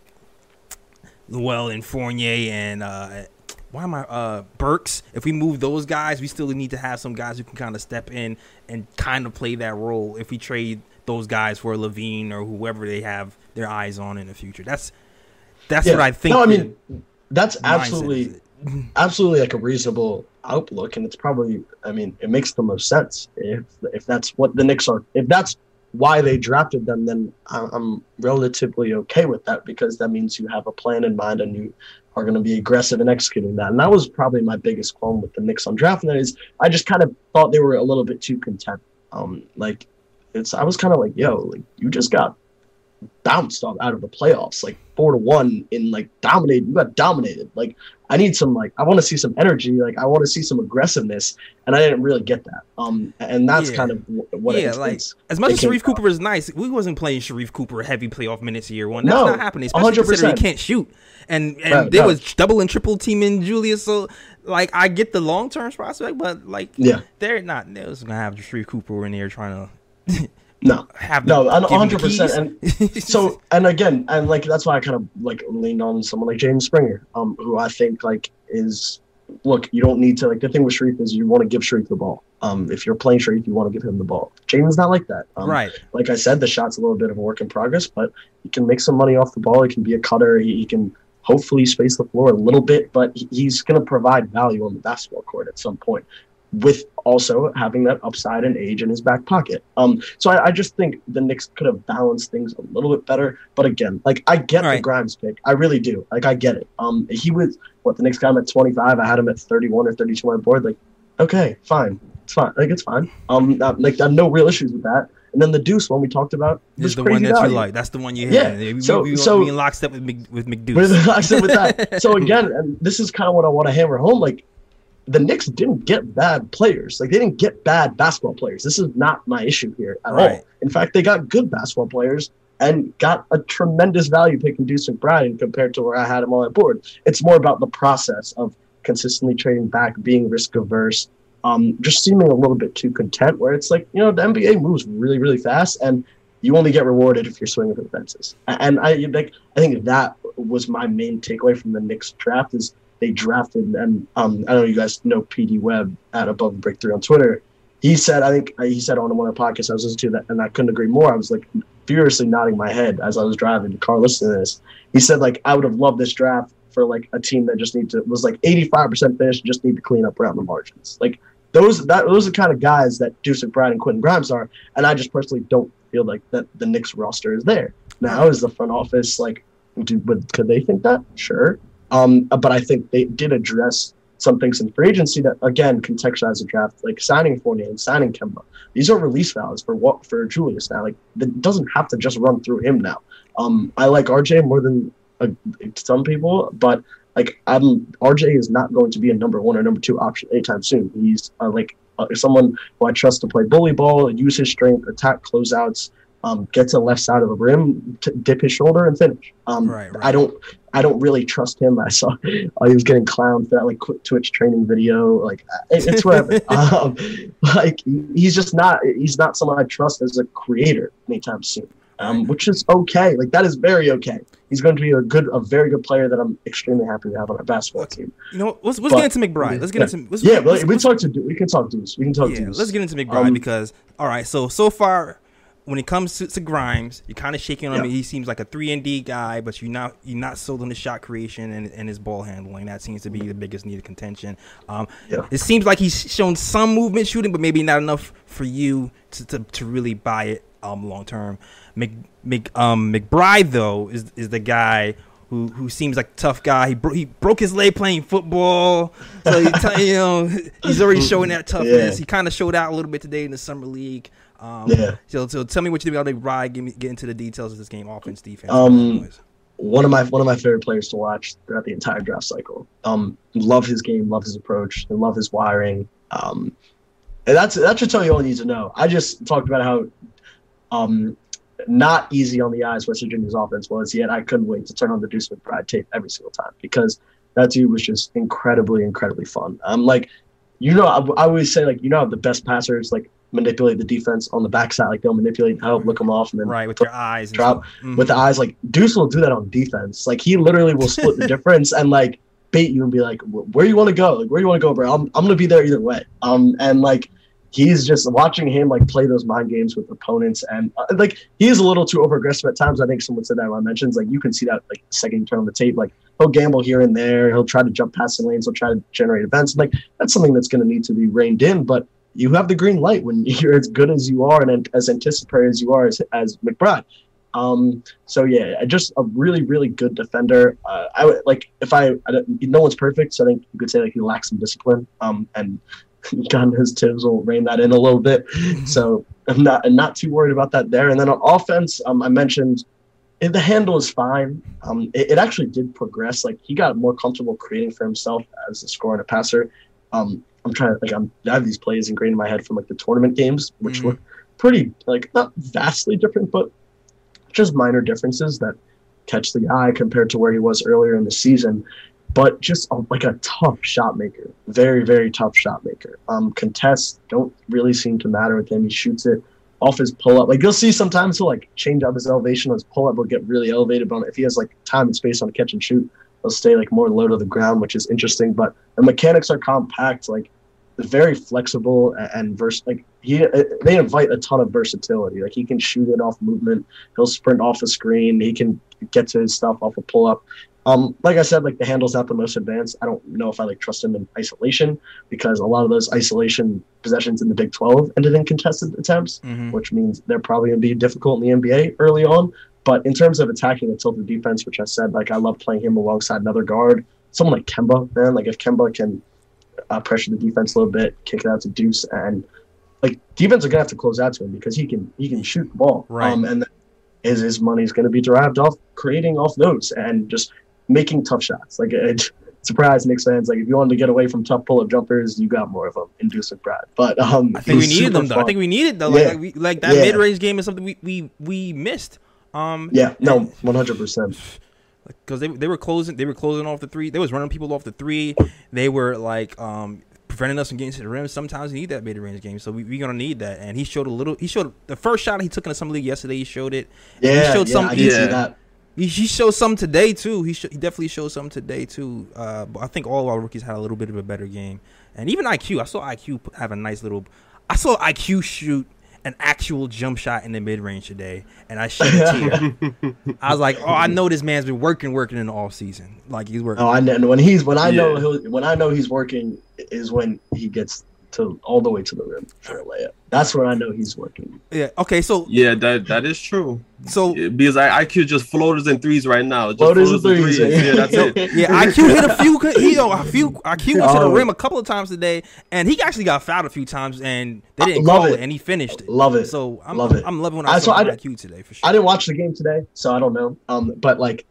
Noel and Fournier and uh why am I uh Burks? If we move those guys, we still need to have some guys who can kind of step in and kind of play that role if we trade those guys for LaVine or whoever they have their eyes on in the future. That's that's Yeah. what I think. No, I mean that's absolutely absolutely like a reasonable outlook, and it's probably I mean it makes the most sense if if that's what the Knicks are if that's why they drafted them, then I'm relatively okay with that because that means you have a plan in mind and you are going to be aggressive in executing that. And that was probably my biggest qualm with the Knicks on drafting that is I just kind of thought they were a little bit too content. Um, like it's I was kind of like, yo, like you just got bounced off out of the playoffs, like four to one in like dominated. You got dominated. Like I need some like I want to see some energy. Like I want to see some aggressiveness, and I didn't really get that. Um, and that's Yeah. kind of what yeah, it like as much as Sharife. Cooper is nice, we wasn't playing Sharife Cooper heavy playoff minutes year one. That's No, not happening, especially 100%. considering he can't shoot. And and Right, there right. was double and triple teaming Julius. So like I get the long term prospect, but like Yeah. they're not. They're just gonna have Sharife Cooper in there trying to No, have no, the- I'm give him the 100. percent. And so, and again, and like that's why I kind of like leaned on someone like Jaden Springer, um, who I think like is look, you don't need to like the thing with Sharife is you want to give Sharife the ball. Um, if you're playing Sharife, you want to give him the ball. Jaden is not like that. Um, right. like I said, the shot's a little bit of a work in progress, but he can make some money off the ball. He can be a cutter. He, he can hopefully space the floor a little bit, but he's going to provide value on the basketball court at some point, with also having that upside and age in his back pocket. Um, so I, I just think the Knicks could have balanced things a little bit better. But again, like I get the Right. Grimes pick, I really do. Like I get it. Um, he was what the Knicks got him at 25. I had him at 31 or 32 on my board. Like, okay, fine, it's fine. Like it's fine. Um, uh, like I have no real issues with that. And then the Deuce one we talked about was is the one that value. you like. That's the one you Yeah, had. We, so- we, we, so- we in lockstep with Mc, with McDeuce. With, I said with that. So again, and this is kind of what I want to hammer home. Like the Knicks didn't get bad players. Like they didn't get bad basketball players. This is not my issue here at Right. all. In fact, they got good basketball players and got a tremendous value picking Deuce McBride compared to where I had him on my board. It's more about the process of consistently trading back, being risk averse, um, just seeming a little bit too content. Where it's like you know the NBA moves really really fast and you only get rewarded if you're swinging for the fences. And I like I think that was my main takeaway from the Knicks draft is they drafted and um, I know you guys know PD Webb at Above and Breakthrough on Twitter. He said I think he said on one of the podcasts I was listening to that and I couldn't agree more. I was like furiously nodding my head as I was driving the car listening to this. He said like I would have loved this draft for like a team that just need to was like 85% finished, just need to clean up around the margins. Like those that those are the kind of guys that Deuce McBride and Quentin Grimes are, and I just personally don't feel like that the Knicks roster is there. Now is the front office like do, would, could they think that? Sure. Um, but I think they did address some things in free agency that again contextualize the draft, like signing Fournier and signing Kemba. These are release values for what for Julius now. Like it doesn't have to just run through him now. Um, I like RJ more than uh, some people, but like I'm RJ is not going to be a number one or number two option anytime soon. He's uh, like uh, someone who I trust to play bully ball, use his strength, attack closeouts, um, get to the left side of the rim, t- dip his shoulder, and finish. Um, Right, right. I don't, I don't really trust him. I saw uh, he was getting clowned for that like quick Twitch training video. Like uh, it- it's whatever. um, like he's just not. He's not someone I trust as a creator anytime soon. Um, which is okay. Like that is very okay. He's going to be a good, a very good player that I'm extremely happy to have on our basketball team. You know, let's, let's But- get into McBride. Let's get yeah. into let's, Yeah, let's, but we let's- talk to we can talk Deuce. We can talk yeah, Deuce. let's get into McBride Um, because all right, so so far when it comes to, to Grimes, you're kind of shaking on Yeah. him. He seems like a three and D guy, but you're not you're not sold on his shot creation and, and his ball handling. That seems to be the biggest need of contention. Um, Yeah. It seems like he's shown some movement shooting, but maybe not enough for you to, to, to really buy it um, long term. Mc, Mc, um, McBride though is is the guy. Who, who seems like a tough guy? He, bro- he broke his leg playing football, so you, t- you know he's already showing that toughness. Yeah. He kind of showed out a little bit today in the summer league. Um, Yeah. So, so tell me what you think about McBride. Give me get into the details of this game, offense, defense. Um, one of my one of my favorite players to watch throughout the entire draft cycle. Um, love his game, love his approach, and love his wiring. Um, and that's that should tell you all you need to know. I just talked about how um, not easy on the eyes West Virginia's offense was. Yet I couldn't wait to turn on the Deuce McBride tape every single time because that dude was just incredibly, incredibly fun. I'm like, you know, I, I always say like, you know, the best passers like manipulate the defense on the backside, like they'll manipulate, help look them off, and then right with your eyes. And drop. Mhm. with the eyes. Like Deuce will do that on defense. Like he literally will split the difference and like bait you and be like, "Where you want to go? Like where you want to go, bro? I'm I'm gonna be there either way." Um, and like he's just watching him like play those mind games with opponents and uh, like he's a little too over aggressive at times. I think someone said that when I mentioned like you can see that like second turn on the tape, like he'll gamble here and there. He'll try to jump passing lanes. He'll try to generate events. Like that's something that's going to need to be reined in, but. You have the green light when you're as good as you are and as anticipatory as you are as, as McBride. Um, so yeah, just a really, really good defender. Uh, I would like if I, I don't, no one's perfect, so I think you could say like he lacks some discipline. Um, and God knows Thibs will rein that in a little bit. So I'm not, I'm not too worried about that there. And then on offense, um, I mentioned it- the handle is fine. Um, it, it actually did progress. Like he got more comfortable creating for himself as a scorer and a passer. Um, I'm trying to think. I'm, I have these plays ingrained in my head from like the tournament games, which Mhm. look pretty like not vastly different, but just minor differences that catch the eye compared to where he was earlier in the season. But just a, like a tough shot maker, very very tough shot maker. Um, contests don't really seem to matter with him. He shoots it off his pull up. Like you'll see sometimes he'll like change up his elevation. His pull up will get really elevated, but if he has like time and space on a catch and shoot, he'll stay like more low to the ground, which is interesting. But the mechanics are compact, like very flexible and, and vers- like he they invite a ton of versatility. Like he can shoot it off movement. He'll sprint off the screen. He can get to his stuff off a pull up. Um, like I said, like the handle's not the most advanced. I don't know if I like trust him in isolation because a lot of those isolation possessions in the Big 12 ended in contested attempts Mhm. which means they're probably going to be difficult in the NBA early on. But in terms of attacking a tilted defense, which I said, like I love playing him alongside another guard, someone like Kemba, man. Like if Kemba can uh, pressure the defense a little bit, kick it out to Deuce, and like defense are gonna have to close out to him because he can he can shoot the ball, Right. Um, and his his money is gonna be derived off creating off those and just making tough shots. Like it, surprise Knicks fans, like if you wanted to get away from tough pull up jumpers, you got more of them in Deuce McBride. But um, I think we needed them though. I think we needed though. Like, Yeah. like, we, like that Yeah. mid range game is something we, we we missed. Um, Yeah, no, one hundred percent. because they they were closing they were closing off the three. They was running people off the three. They were like um preventing us from getting to the rim. Sometimes you need that mid range game, so we we gonna need that. And he showed a little. He showed the first shot he took in the summer league yesterday. He showed it. Yeah, he showed yeah, some. I he, did see that. he, he showed some today too. He sh- he definitely showed some today too. Uh, but I think all our rookies had a little bit of a better game, and even IQ. I saw IQ have a nice little. I saw IQ shoot an actual jump shot in the mid range today, and I shed a tear. I was like, oh, I know this man's been working, working in the off season. Like he's working. Oh, I know. When he's when I know Yeah. he'll, when I know he's working is when he gets to all the way to the rim for a layup. That's when I know he's working. yeah. Okay. So Yeah, that that is true. so Yeah, because I IQ just floaters and threes right now. Just Floaters and threes. Yeah, that's it. yeah, IQ hit a few. He yo, a few. IQ went to the rim a couple of times today, and he actually got fouled a few times, and they didn't love call it. it. and he finished it. Love it. So I'm Love it. I'm loving when I- I so I IQ today for sure. I didn't watch the game today, so I don't know. Um, but like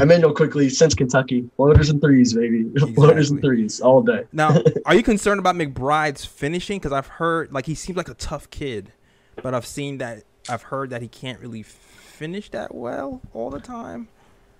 Immanuel Quickley since Kentucky, floaters and threes, baby, floaters and threes all day. Now, are you concerned about McBride's finishing? Because I've heard like he seems like a tough kid, but I've seen that I've heard that he can't really finish that well all the time.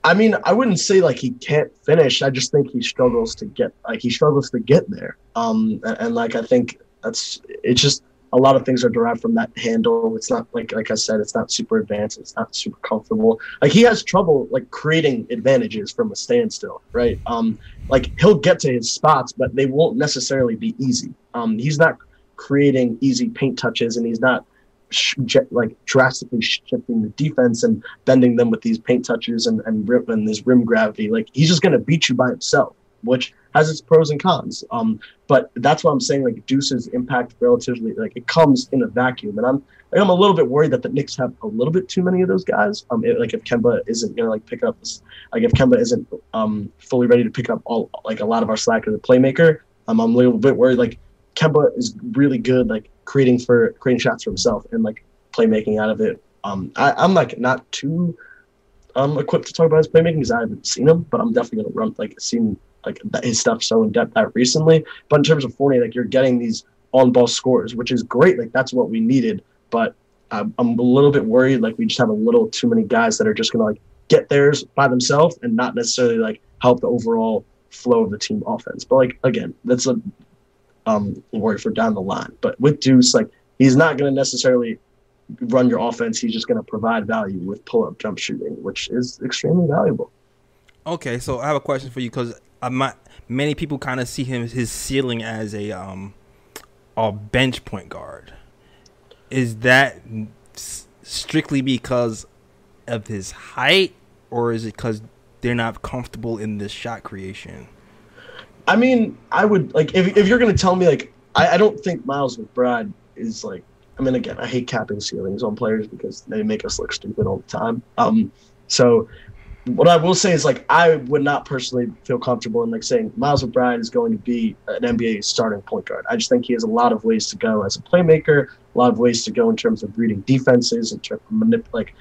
I mean, I wouldn't say like he can't finish. I just think he struggles to get like he struggles to get there. Um, and, and like I think that's it's just a lot of things are derived from that handle. It's not like like I said, it's not super advanced. It's not super comfortable. Like he has trouble like creating advantages from a standstill, right? Um, like he'll get to his spots, but they won't necessarily be easy. Um, he's not creating easy paint touches, and he's not sh- like drastically shifting the defense and bending them with these paint touches and and, and this rim gravity. Like he's just gonna beat you by himself, which has its pros and cons. Um, but that's what I'm saying. Like Deuce's impact relatively like it comes in a vacuum, and I'm like, I'm a little bit worried that the Knicks have a little bit too many of those guys. Um, it- like if Kemba isn't gonna like pick up this, like if Kemba isn't um fully ready to pick up all like a lot of our slack as a playmaker, um, I'm a little bit worried. Like Kemba is really good, like creating for creating shots for himself and like playmaking out of it. Um, I, I'm like not too um equipped to talk about his playmaking because I haven't seen him, but I'm definitely gonna run like seen like his stuff so in depth that recently. But in terms of Fournier, like you're getting these on ball scores, which is great. Like that's what we needed. But I'm, I'm a little bit worried. Like we just have a little too many guys that are just gonna like get theirs by themselves and not necessarily like help the overall flow of the team offense. But like again, that's a um worry for down the line. But with Deuce, like he's not gonna necessarily run your offense. He's just gonna provide value with pull up jump shooting, which is extremely valuable. Okay, so I have a question for you because not many people kind of see him his ceiling as a um a bench point guard. Is that strictly because of his height, or is it because they're not comfortable in this shot creation? I mean, I would like if if you're gonna tell me like I, I don't think Miles McBride is like I mean again I hate capping ceilings on players because they make us look stupid all the time. Um, so what I will say is like I would not personally feel comfortable in like saying Miles McBride is going to be an NBA starting point guard. I just think he has a lot of ways to go as a playmaker, a lot of ways to go in terms of reading defenses, in terms of manip- like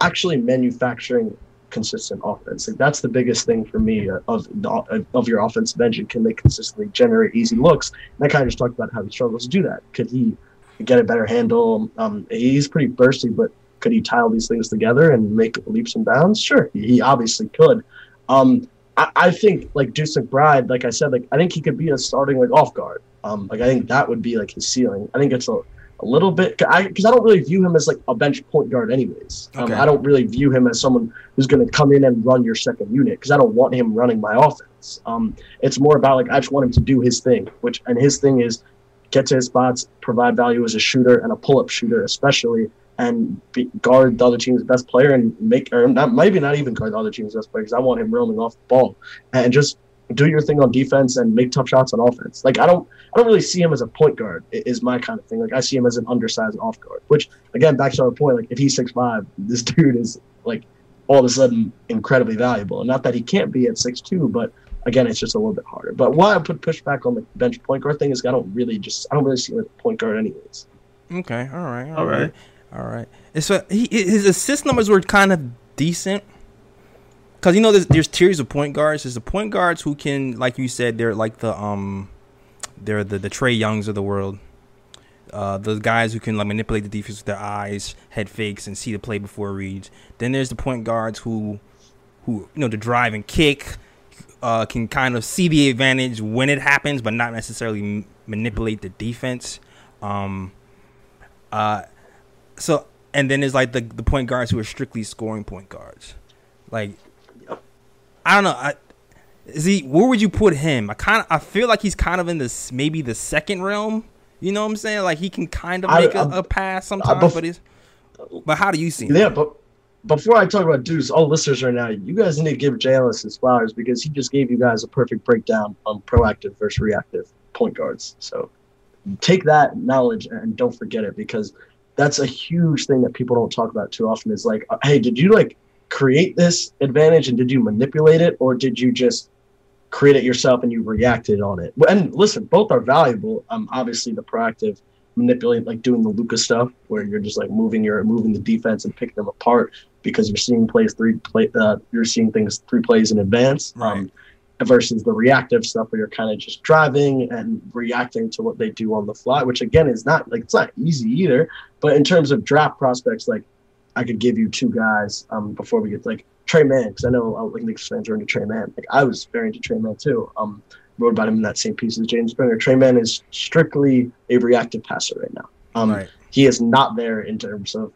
actually manufacturing consistent offense. Like that's the biggest thing for me uh, of the, of your offensive engine. Can they consistently generate easy looks? And I kind of just talked about how he struggles to do that. Could he get a better handle? Um, he's pretty bursty, but could he tile these things together and make leaps and bounds? Sure, he obviously could. Um, I, I think like Deuce McBride, like I said, like I think he could be a starting like off guard. Um, like I think that would be like his ceiling. I think it's a, a little bit because I, I don't really view him as like a bench point guard anyways. Um, Okay. I don't really view him as someone who's going to come in and run your second unit because I don't want him running my offense. Um, it's more about like I just want him to do his thing, which and his thing is get to his spots, provide value as a shooter and a pull up shooter especially, and be, guard the other team's best player and make or not maybe not even guard the other team's best player because I want him roaming off the ball and just do your thing on defense and make tough shots on offense. Like I don't I don't really see him as a point guard is my kind of thing. Like I see him as an undersized off guard, which again back to our point, like if he's six five, this dude is like all of a sudden incredibly valuable. And not that he can't be at six two, but again it's just a little bit harder. But why I put push back on the bench point guard thing is I don't really just I don't really see him as a point guard anyways. Okay, all right, All right. All right. And so he, his assist numbers were kind of decent. Cause you know there's, there's tiers of point guards. There's the point guards who can, like you said, they're like the um, they're the the Trae Youngs of the world. Uh, those guys who can like manipulate the defense with their eyes, head fakes, and see the play before it reads. Then there's the point guards who, who you know, the drive and kick, uh, can kind of see the advantage when it happens, but not necessarily m- manipulate the defense. Um, uh, so and then it's like the the point guards who are strictly scoring point guards. Like, I don't know. I, is he? Where would you put him? I kind of I feel like he's kind of in this maybe the second realm. You know what I'm saying? Like he can kind of make a um, a pass uh, sometimes, bef- but he's. But how do you see him? Yeah, but before I talk about dudes, all listeners right now, you guys need to give Ellis his flowers because he just gave you guys a perfect breakdown on proactive versus reactive point guards. So take that knowledge and don't forget it because that's a huge thing that people don't talk about too often is like, uh, hey, did you like create this advantage and did you manipulate it or did you just create it yourself and you reacted on it? And listen, both are valuable. Um, obviously the proactive manipulate like doing the Luka stuff where you're just like moving your moving the defense and picking them apart because you're seeing plays three play uh, you're seeing things three plays in advance um, versus the reactive stuff where you're kind of just driving and reacting to what they do on the fly which again is not like it's not easy either but in terms of draft prospects like I could give you two guys um, before we get like Tre Mann because I know uh, like Knicks fans are into Tre Mann like I was very into Tre Mann too um wrote about him in that same piece as Jaden Springer. Tre Mann is strictly a reactive passer right now. Um, right. He is not there in terms of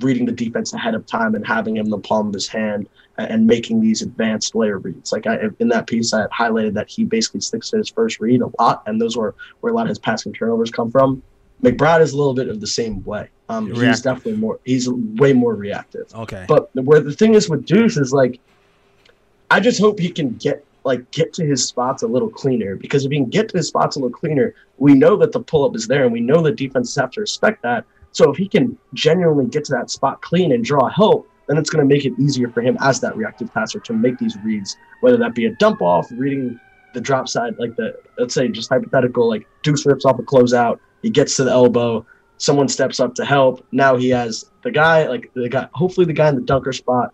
reading the defense ahead of time and having him in the palm of his hand and, making these advanced layer reads. Like I, in that piece, I had highlighted that he basically sticks to his first read a lot, and those were where a lot of his passing turnovers come from. McBride is a little bit of the same way. Um, he's definitely more. He's way more reactive. Okay. But where the thing is with Deuce is like, I just hope he can get like get to his spots a little cleaner because if he can get to his spots a little cleaner, we know that the pull up is there and we know that defenses have to respect that. So if he can genuinely get to that spot clean and draw help, then it's going to make it easier for him as that reactive passer to make these reads, whether that be a dump off, reading the drop side, like the let's say just hypothetical, like Deuce rips off a closeout, he gets to the elbow, someone steps up to help. Now he has the guy, like the guy, hopefully the guy in the dunker spot,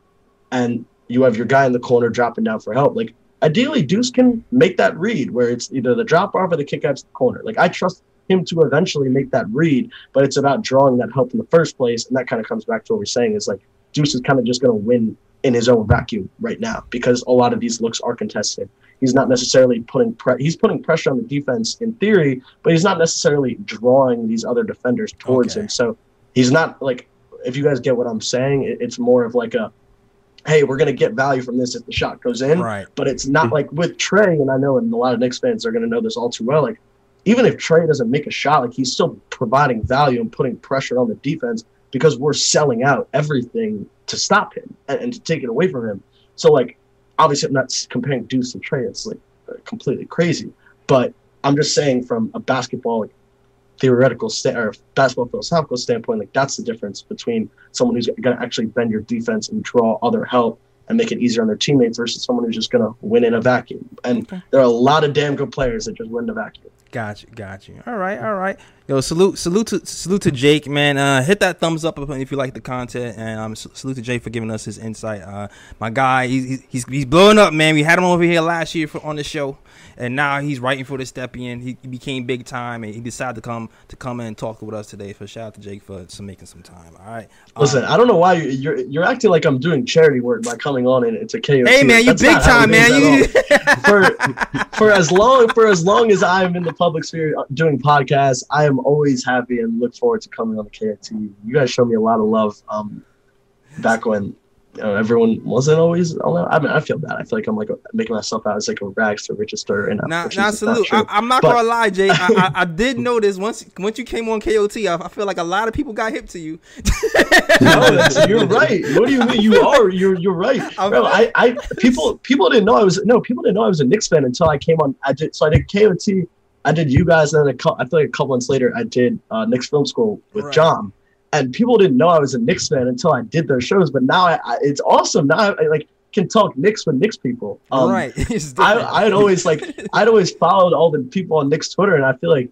and you have your guy in the corner dropping down for help. Like ideally, Deuce can make that read where it's either the drop off or the kick out to the corner. Like I trust him to eventually make that read, but it's about drawing that help in the first place, and that kind of comes back to what we're saying is like Deuce is kind of just going to win in his own vacuum right now because a lot of these looks are contested. He's not necessarily putting pre- he's putting pressure on the defense in theory, but he's not necessarily drawing these other defenders towards Okay. him. So he's not like if you guys get what I'm saying, it, it's more of like a hey, we're going to get value from this if the shot goes in. Right. But it's not like with Tre, and I know, and a lot of Knicks fans are going to know this all too well. Like, even if Tre doesn't make a shot, like he's still providing value and putting pressure on the defense because we're selling out everything to stop him and, and to take it away from him. So, like, obviously, I'm not comparing Deuce and Tre. It's like uh, completely crazy. But I'm just saying, from a basketball like, theoretical or basketball philosophical standpoint, like that's the difference between someone who's going to actually bend your defense and draw other help and make it easier on their teammates versus someone who's just going to win in a vacuum. And Okay. there are a lot of damn good players that just win in a vacuum. Got you, got you. All right, all right. Yo, salute, salute to salute to Jake, man. Uh, hit that thumbs up if you like the content, and um, salute to Jake for giving us his insight. Uh, my guy, he's he's he's blowing up, man. We had him over here last year for, on the show, and now he's writing for the Stepien. He, he became big time, and he decided to come to come in and talk with us today. So shout out to Jake for some making some time. All right. Um, Listen, I don't know why you- you're you're acting like I'm doing charity work by coming on and it's a KOT. hey man, you big time, man. You for for as long for as long as I'm in the public sphere uh, doing podcasts, I am always happy and look forward to coming on the KOT. You guys show me a lot of love. Um, back when you know, everyone wasn't always. I mean, I feel bad. I feel like I'm like making myself out as like a rags to riches story. And which not salute. I, I'm not But- gonna lie, Jay. I, I, I did notice once once you came on KOT, I, I feel like a lot of people got hip to you. no, you're right. What do you mean? You are. You're you're right, bro. I, I people people didn't know I was no people didn't know I was a Knicks fan until I came on. I did so I did KOT. I did you guys, and then a I feel like a couple months later, I did uh, Knicks Film School with Right. John. And people didn't know I was a Knicks fan until I did those shows. But now I, I, it's awesome. Now I, I like can talk Knicks with Knicks people. Um, right. I. I'd always like I'd always followed all the people on Knicks Twitter, and I feel like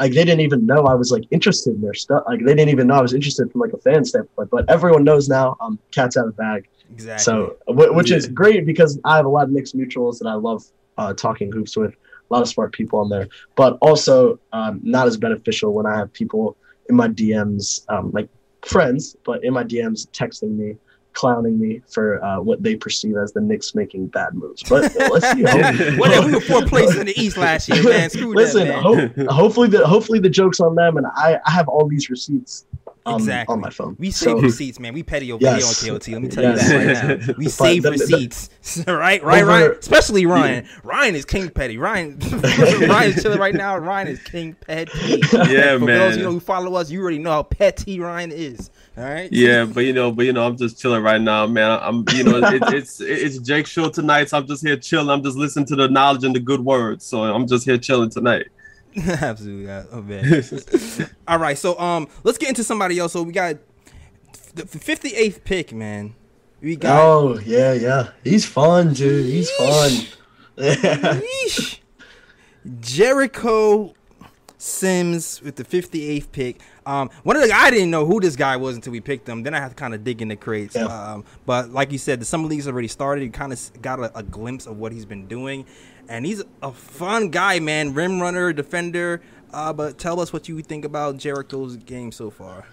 like they didn't even know I was like interested in their stuff. Like they didn't even know I was interested from like a fan standpoint. But everyone knows now. Um, cat's out of the bag. exactly. So wh- which is great because I have a lot of Knicks mutuals that I love uh, talking hoops with. A lot of smart people on there, but also um, not as beneficial when I have people in my DMs, um, like friends, but in my DMs texting me, clowning me for uh, what they perceive as the Knicks making bad moves. But let's see. Hope- Whatever. We were fourth place in the East last year, man. Screw Listen, that, man. ho- hopefully the hopefully the joke's on them, and I, I have all these receipts Exactly. on my phone. We So- save receipts, man. We petty over Yes. here on KOT. Let me tell Yes. you that right now. We But save the- the- receipts, right? Right, Over- Ryan. Especially Ryan. Ryan is king petty. Ryan, Ryan is chilling right now. Ryan is king petty. Yeah, For man. those you know who follow us, you already know how petty Ryan is. All right. Yeah, but you know, but you know, I'm just chilling right now, man. I'm, you know, it, it's it's Jake's show tonight, so I'm just here chilling. I'm just listening to the knowledge and the good words, so I'm just here chilling tonight. Absolutely. Oh man. All right. So um, let's get into somebody else. So we got the 58th pick, man. We got. Oh yeah, yeah. He's fun, dude. He's fun. Yeesh. Jericho Sims with the 58th pick. Um, one of the I didn't know who this guy was until we picked him. Then I had to kind of dig in the crates. Yeah. Um, but like you said, the summer leagues already started. You kind of got a, a glimpse of what he's been doing, and he's a fun guy, man. Rim runner, defender. Uh, but tell us what you think about Jericho's game so far.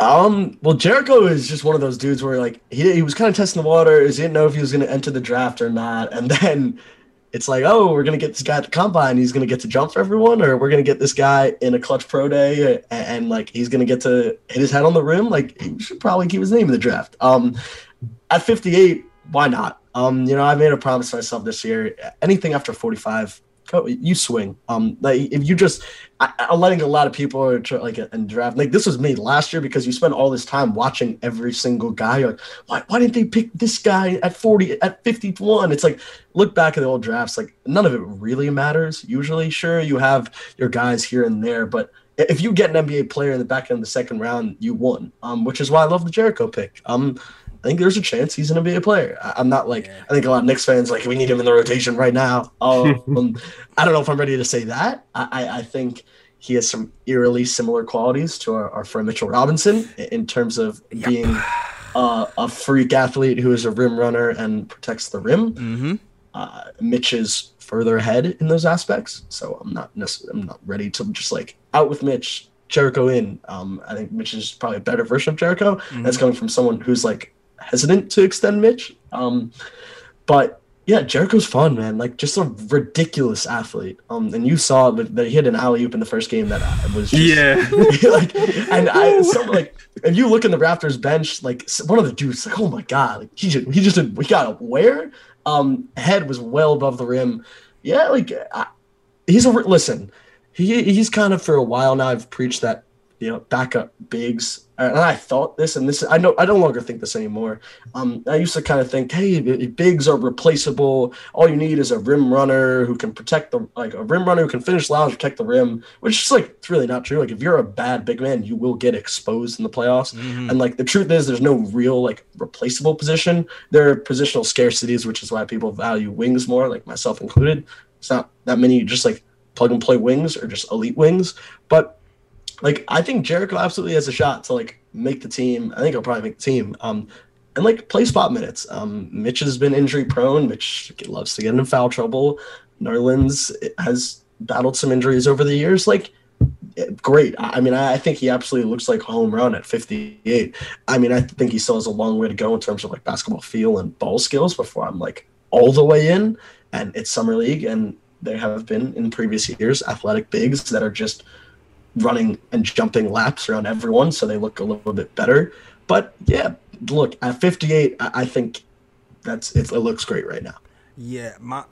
Um, well, Jericho is just one of those dudes where like he he was kind of testing the waters. He didn't know if he was going to enter the draft or not, and then it's like, oh, we're going to get this guy at the combine. He's going to get to jump for everyone, or we're going to get this guy in a clutch pro day, and, and like he's going to get to hit his head on the rim. Like he should probably keep his name in the draft. Um, at 58, why not? Um, you know, I made a promise to myself this year. Anything after 45, you swing. Um, like if you just, I, I'm letting a lot of people are like and draft. Like this was me last year because you spend all this time watching every single guy. You're like, why, why didn't they pick this guy at 40, at 51? It's like look back at the old drafts. Like none of it really matters. Usually, sure, you have your guys here and there, but if you get an NBA player in the back end of the second round, you won. Um, which is why I love the Jericho pick. Um, I think there's a chance he's an NBA player. I, I'm not like Yeah. I think a lot of Knicks fans like we need him in the rotation right now. Um, I don't know if I'm ready to say that. I, I, I think he has some eerily similar qualities to our, our friend Mitchell Robinson in- terms of Yep. being uh, a freak athlete who is a rim runner and protects the rim. Mm-hmm. Uh, Mitch is further ahead in those aspects, so I'm not necessarily I'm not ready to just like out with Mitch, Jericho in. Um, I think Mitch is probably a better version of Jericho. That's coming from someone who's like hesitant to extend Mitch. Um, but yeah, Jericho's fun, man. Like just a ridiculous athlete. Um, and you saw that he hit an alley oop in the first game that I was just, Yeah. like, and I so like if you look in the Raptors bench, like one of the dudes, like oh my god, like he just he just did, we got where um head was well above the rim. Yeah, like I, he's a listen. He he's kind of for a while now. I've preached that you know backup bigs, and I thought this, and this I know I no longer think this anymore. Um, I used to kind of think, hey, bigs are replaceable. All you need is a rim runner who can protect the like a rim runner who can finish loud, protect the rim. Which is like it's really not true. Like if you're a bad big man, you will get exposed in the playoffs. Mm-hmm. And like the truth is, there's no real like replaceable position. There are positional scarcities, which is why people value wings more, like myself included. It's not that many just like plug and play wings or just elite wings. But like I think Jericho absolutely has a shot to like make the team. I think he'll probably make the team. Um, and like play spot minutes. Um, Mitch has been injury prone. Mitch loves to get in foul trouble. Nerlens has battled some injuries over the years. Like great. I mean, I think he absolutely looks like a home run at 58. I mean, I think he still has a long way to go in terms of like basketball feel and ball skills before I'm like all the way in. And it's summer league, and there have been in previous years athletic bigs that are just running and jumping laps around everyone, so they look a little bit better. But yeah, look at 58, I, think that's it, it looks great right now. Yeah, my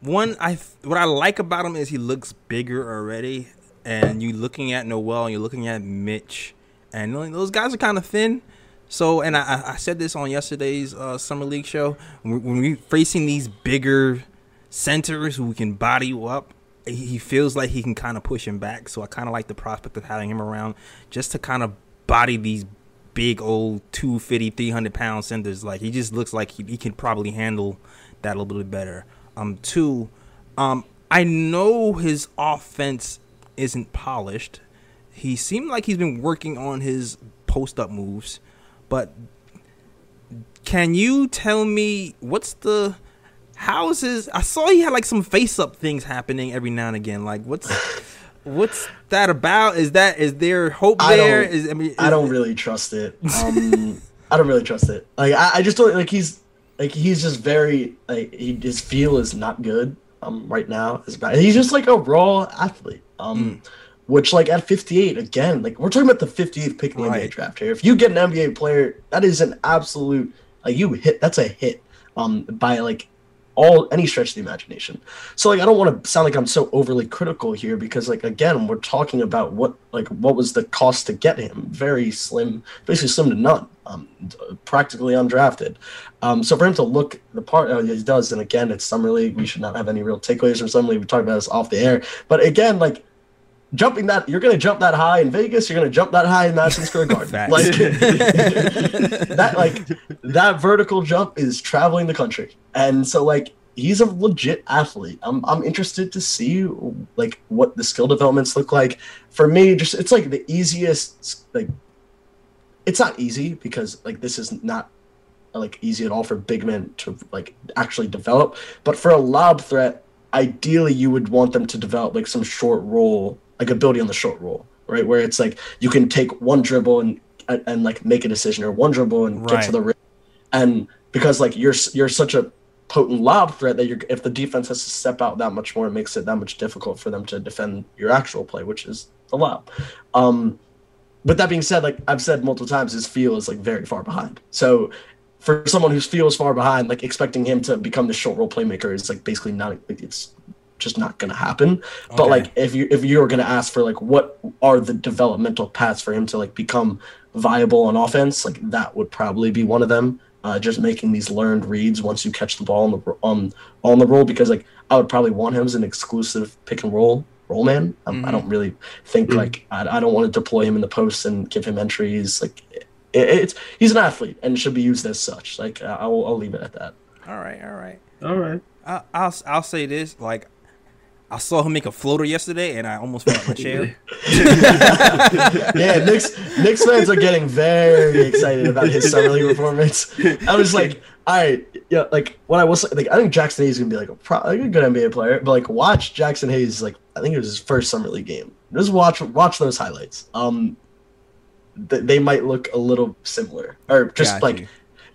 one I what I like about him is he looks bigger already, and you looking at Noel, and you're looking at Mitch, and those guys are kind of thin. So, and I, I said this on yesterday's uh, summer league show when, we're facing these bigger centers who can body you up. He feels like he can kind of push him back. So I kind of like the prospect of having him around just to kind of body these big old 250, 300 pound centers. Like he just looks like he, he can probably handle that a little bit better. Um, two, um, I know his offense isn't polished. He seemed like he's been working on his post up moves, but can you tell me what's the how's his? I saw he had like some face up things happening every now and again. Like what's what's that about? Is that is there hope I there? don't- Is I mean is I don't really trust it. Um, I don't really trust it. Like I, I just don't like he's like he's just very like he, his feel is not good. Um, right now is bad. He's just like a raw athlete. Um, which like at 58 again, like we're talking about the 58th pick in the Right. NBA draft here. If you get an NBA player, that is an absolute like you hit. That's a hit. Um, by like all any stretch of the imagination. So like I don't want to sound like I'm so overly critical here because like again we're talking about what like what was the cost to get him? Very slim, basically slim to none. Um, practically undrafted. Um, so for him to look the part uh, he does, and again it's summer league. We should not have any real takeaways from summer league. We talked about this off the air, but again like. Jumping that, you're gonna jump that high in Vegas. You're gonna jump that high in Madison Square Garden. Like that, like that vertical jump is traveling the country, and so like he's a legit athlete. I'm I'm interested to see like what the skill developments look like. For me, just it's like the easiest like it's not easy because like this is not like easy at all for big men to like actually develop. But for a lob threat, ideally you would want them to develop like some short roll, like ability on the short roll, right? Where it's like you can take one dribble and and, and like make a decision, or one dribble and get to the rim, and because like you're you're such a potent lob threat that you're if the defense has to step out that much more, it makes it that much difficult for them to defend your actual play, which is the lob. Um, but that being said, like I've said multiple times, his feel is like very far behind. So for someone whose feel is far behind, like expecting him to become the short roll playmaker is like basically not. It's just not going to happen. But like if you if you were going to ask for like what are the developmental paths for him to like become viable on offense, like that would probably be one of them. Uh, just making these learned reads once you catch the ball on the on on the roll because like I would probably want him as an exclusive pick and roll roll man. Um, I don't really think like I, I don't want to deploy him in the post and give him entries. Like it, it's he's an athlete and should be used as such. Like I'll I'll leave it at that. all right, all right. All right. I, I'll I'll say this like I saw him make a floater yesterday, and I almost fell out my chair. yeah, Knicks Knicks fans are getting very excited about his summer league performance. I was like, all right, yeah, like what I was like, I think Jaxson Hayes is gonna be like a, pro, like a good NBA player, but like watch Jaxson Hayes, like I think it was his first summer league game. Just watch watch those highlights. Um, th- they might look a little similar, or just Got like you.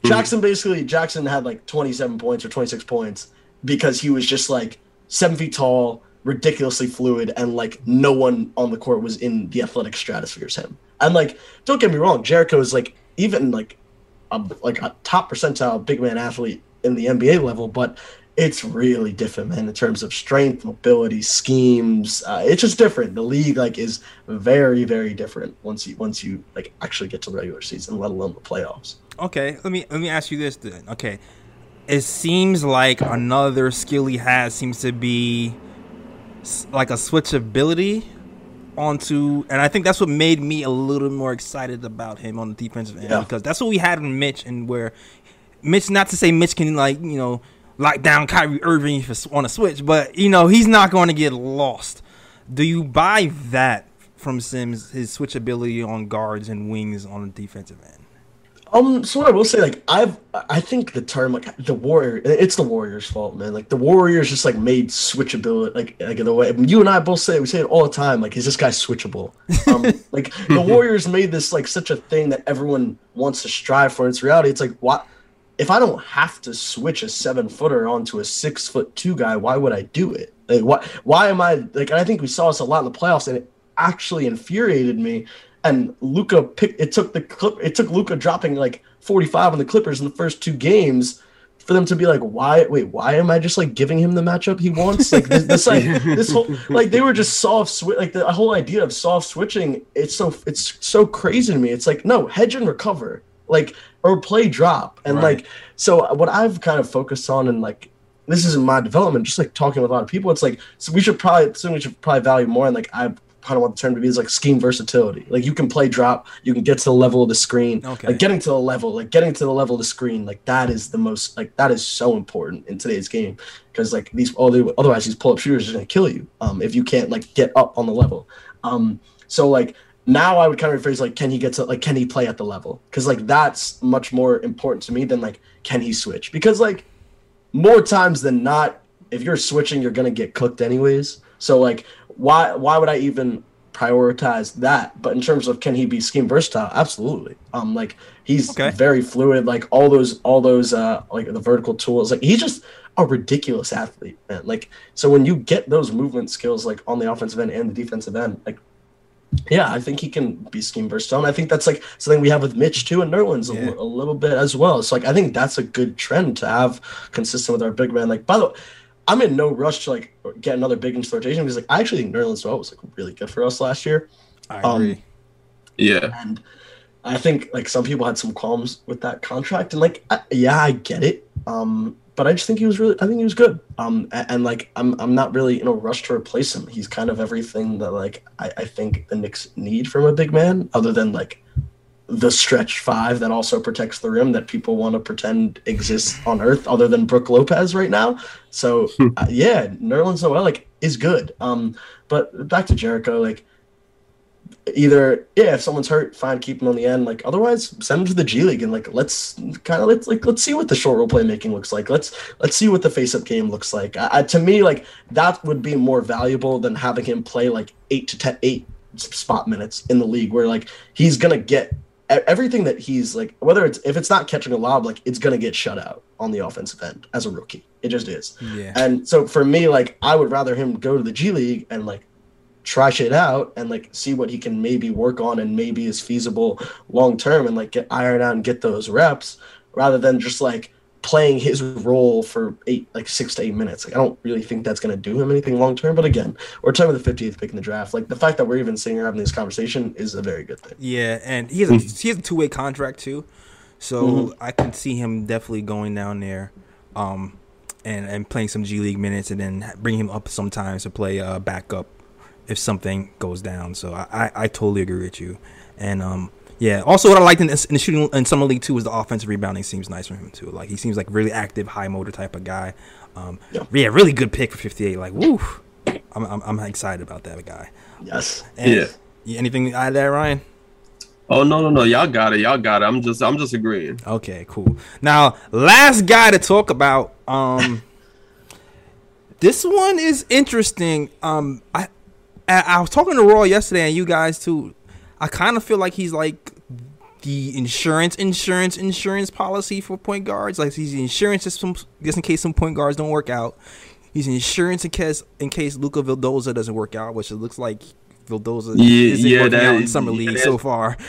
Jaxson. Basically, Jaxson had like twenty seven points or twenty six points because he was just like seven feet tall, ridiculously fluid, and like no one on the court was in the athletic stratosphere as him. And like, don't get me wrong, Jericho is like even like a, like a top percentile big man athlete in the NBA level, but it's really different, man, in terms of strength, mobility, schemes. Uh, it's just different. The league like is very, very different once you once you like actually get to the regular season, let alone the playoffs. Okay, let me let me ask you this then. Okay, it seems like another skill he has seems to be like a switchability onto, and I think that's what made me a little more excited about him on the defensive end Yeah. because that's what we had in Mitch, and where Mitch, not to say Mitch can like you know lock down Kyrie Irving for, on a switch, but you know he's not going to get lost. Do you buy that from Sims? His switchability on guards and wings on the defensive end. Um, so what I will say, like I've, I think the term like the warrior, it's the Warriors' fault, man. Like the Warriors just like made switchability, like like in the way you and I both say, it, we say it all the time. Like, is this guy switchable? Um, like the Warriors made this like such a thing that everyone wants to strive for. It's reality. It's like what if I don't have to switch a seven footer onto a six foot two guy? Why would I do it? Like, why? Why am I like? And I think we saw this a lot in the playoffs, and it actually infuriated me and Luka picked. It took the clip. It took Luka dropping like 45 on the Clippers in the first two games for them to be like, why? Wait, why am I just like giving him the matchup he wants? Like this, this like this whole like they were just soft switch. Like the whole idea of soft switching. It's so it's so crazy to me. It's like no hedge and recover. Like or play drop and Right. like so what I've kind of focused on and like this is in my development, just like talking with a lot of people. It's like so we should probably something we should probably value more. And like I kind of want the term to be is like scheme versatility. Like you can play drop, you can get to the level of the screen. Okay. Like getting to the level, like getting to the level of the screen, like that is the most like that is so important in today's game because like these all the otherwise these pull up shooters are gonna kill you um if you can't like get up on the level. Um so like now I would kind of rephrase like can he get to like can he play at the level because like that's much more important to me than like can he switch because like more times than not, if you're switching, you're gonna get cooked anyways. So like, why why would I even prioritize that? But in terms of can he be scheme versatile? Absolutely. Um, like he's Okay. very fluid. Like all those all those uh like the vertical tools. Like he's just a ridiculous athlete, man. Like so when you get those movement skills like on the offensive end and the defensive end, like. Yeah, I think he can be scheme versatile. And I think that's like something we have with Mitch too and Nerlens a Yeah. a little bit as well. So like I think that's a good trend to have consistent with our big man. Like by the way, I'm in no rush to like get another big into the rotation because like I actually think Nerlens Noel was like really good for us last year. I Um, agree. Yeah. And I think like some people had some qualms with that contract, and like I, yeah, I get it. Um, but I just think he was really, I think he was good. Um, and, and like I'm, I'm not really in a rush to replace him. He's kind of everything that like I, I think the Knicks need from a big man, other than like the stretch five that also protects the rim that people want to pretend exists on Earth, other than Brook Lopez right now. So uh, yeah, Nerlens Noel like is good. Um, but back to Jericho, like either yeah, if someone's hurt, fine, keep him on the end. Like otherwise, send him to the G League and like let's kind of let's like let's see what the short roll playmaking looks like. Let's let's see what the face up game looks like. I, I, to me, like that would be more valuable than having him play like eight to ten eight spot minutes in the league, where like he's gonna get everything that he's like whether it's if it's not catching a lob, like it's gonna get shut out on the offensive end as a rookie. It just is. Yeah. And so for me, like I would rather him go to the G League and like try shit out and like see what he can maybe work on and maybe is feasible long term and like get iron out and get those reps rather than just like playing his role for eight like six to eight minutes. Like I don't really think that's gonna do him anything long term. But again, we're talking about the 50th pick in the draft. Like the fact that we're even sitting here having this conversation is a very good thing. Yeah, and he has a, he has a two way contract too, so I can see him definitely going down there, um, and and playing some G League minutes, and then bring him up sometimes to play uh, backup if something goes down. So I, I, I totally agree with you, and um. Yeah. Also, what I liked in, this, in the shooting in summer league too was the offensive rebounding seems nice for him too. Like he seems like really active, high motor type of guy. Um, Yeah. yeah. really good pick for 58. Like, woo, I'm, I'm, I'm excited about that guy. Yes. And, Yeah. yeah. Anything to add there, Ryan? Oh no no no! Y'all got it. Y'all got it. I'm just I'm just agreeing. Okay, cool. Now, last guy to talk about. Um, this one is interesting. Um, I, I I was talking to Raw yesterday, and you guys too. I kind of feel like he's like the insurance, insurance, insurance policy for point guards. Like he's the insurance just, some, just in case some point guards don't work out. He's insurance in case in case Luca Vildoza doesn't work out, which it looks like Vildoza Yeah, isn't yeah, working that- out in summer yeah, league that- so far.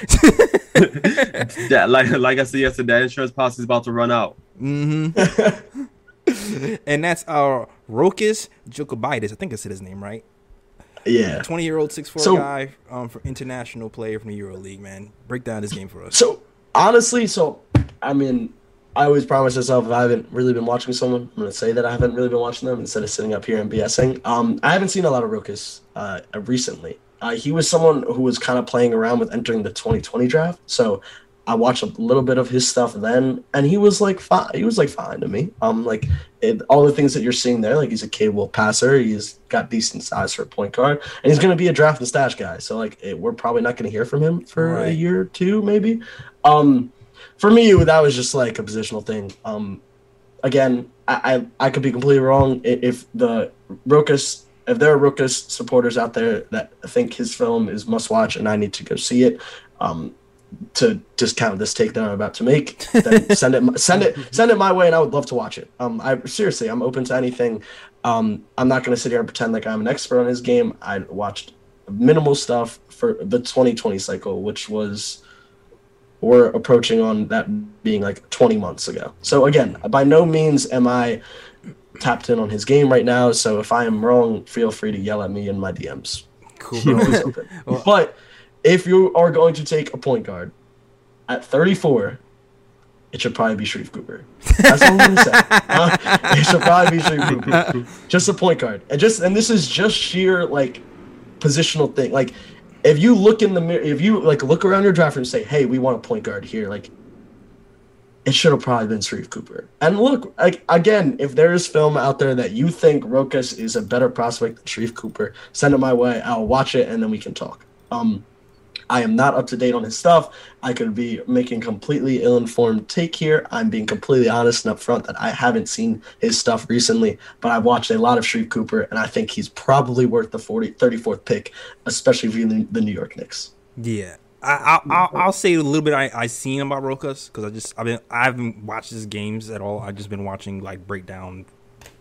That like like I said yesterday, that insurance policy is about to run out. Mm-hmm. and that's our Rokas Jokubaitis. I think I said his name right. Yeah. Twenty year old six four So- guy, um, for international player from the Euro League. Man, break down this game for us. So honestly, so I mean, I always promise myself if I haven't really been watching someone, I'm gonna say that I haven't really been watching them instead of sitting up here and BSing. Um, I haven't seen a lot of Rokas uh, recently. Uh, he was someone who was kind of playing around with entering the 2020 draft, so I watched a little bit of his stuff then, and he was like fine. He was like fine to me. Um, like it, all the things that you're seeing there, like he's a capable passer. He's got decent size for a point guard, and he's going to be a draft and stash guy. So like it, we're probably not going to hear from him for a year or two, maybe. Um, for me, that was just like a positional thing. Um, again, I, I, I could be completely wrong if the Rokas if there are Rokas supporters out there that think his film is must watch and I need to go see it, um, to discount this take that I'm about to make, then send it send it send it my way and I would love to watch it. Um, I seriously I'm open to anything. Um, I'm not going to sit here and pretend like I'm an expert on his game. I watched minimal stuff for the 2020 cycle, which was we're approaching on that being like 20 months ago. So again, by no means am I tapped in on his game right now. So if I am wrong, feel free to yell at me in my DMs. Cool, always but if you are going to take a point guard at 34, it should probably be Sharife Cooper. That's what I'm gonna say. Uh, it should probably be Sharife Cooper. Just a point guard, and just and this is just sheer like positional thing. Like if you look in the mirror, if you like look around your draft and say, "Hey, we want a point guard here," like it should have probably been Sharife Cooper. And look, like again, if there is film out there that you think Rokas is a better prospect than Sharife Cooper, send it my way. I'll watch it and then we can talk. Um, I am not up to date on his stuff. I could be making completely ill-informed take here. I'm being completely honest and upfront that I haven't seen his stuff recently, but I've watched a lot of Sharife Cooper, and I think he's probably worth the 40, 34th pick, especially for the, New York Knicks. Yeah, I, I, I'll, I'll say a little bit I I seen about Rokas because I just I've been I haven't watched his games at all. I've just been watching like breakdown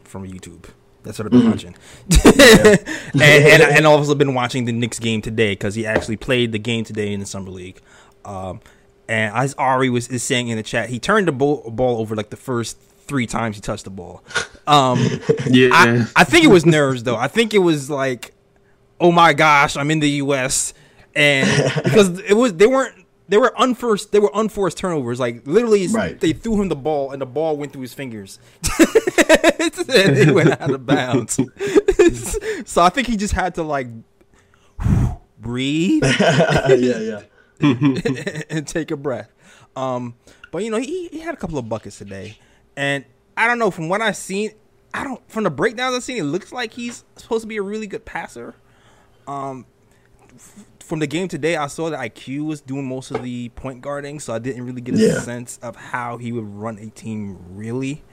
from YouTube. That's what I've been watching, and, and I and also been watching the Knicks game today because he actually played the game today in the summer league. Um, and as Ari was is saying in the chat, he turned the ball, ball over like the first three times he touched the ball. Um, Yeah. I, I think it was nerves though. I think it was like, oh my gosh, I'm in the U.S. and because it was they weren't they were unforced they were unforced turnovers. Like literally, Right. they threw him the ball and the ball went through his fingers and it went out of bounds. so I think he just had to like breathe yeah, yeah. and take a breath. Um, but you know, he, he had a couple of buckets today, and I don't know from what I've seen, I don't from the breakdowns I've seen, it looks like he's supposed to be a really good passer. Um, from the game today, I saw that IQ was doing most of the point guarding, so I didn't really get a Yeah. sense of how he would run a team really.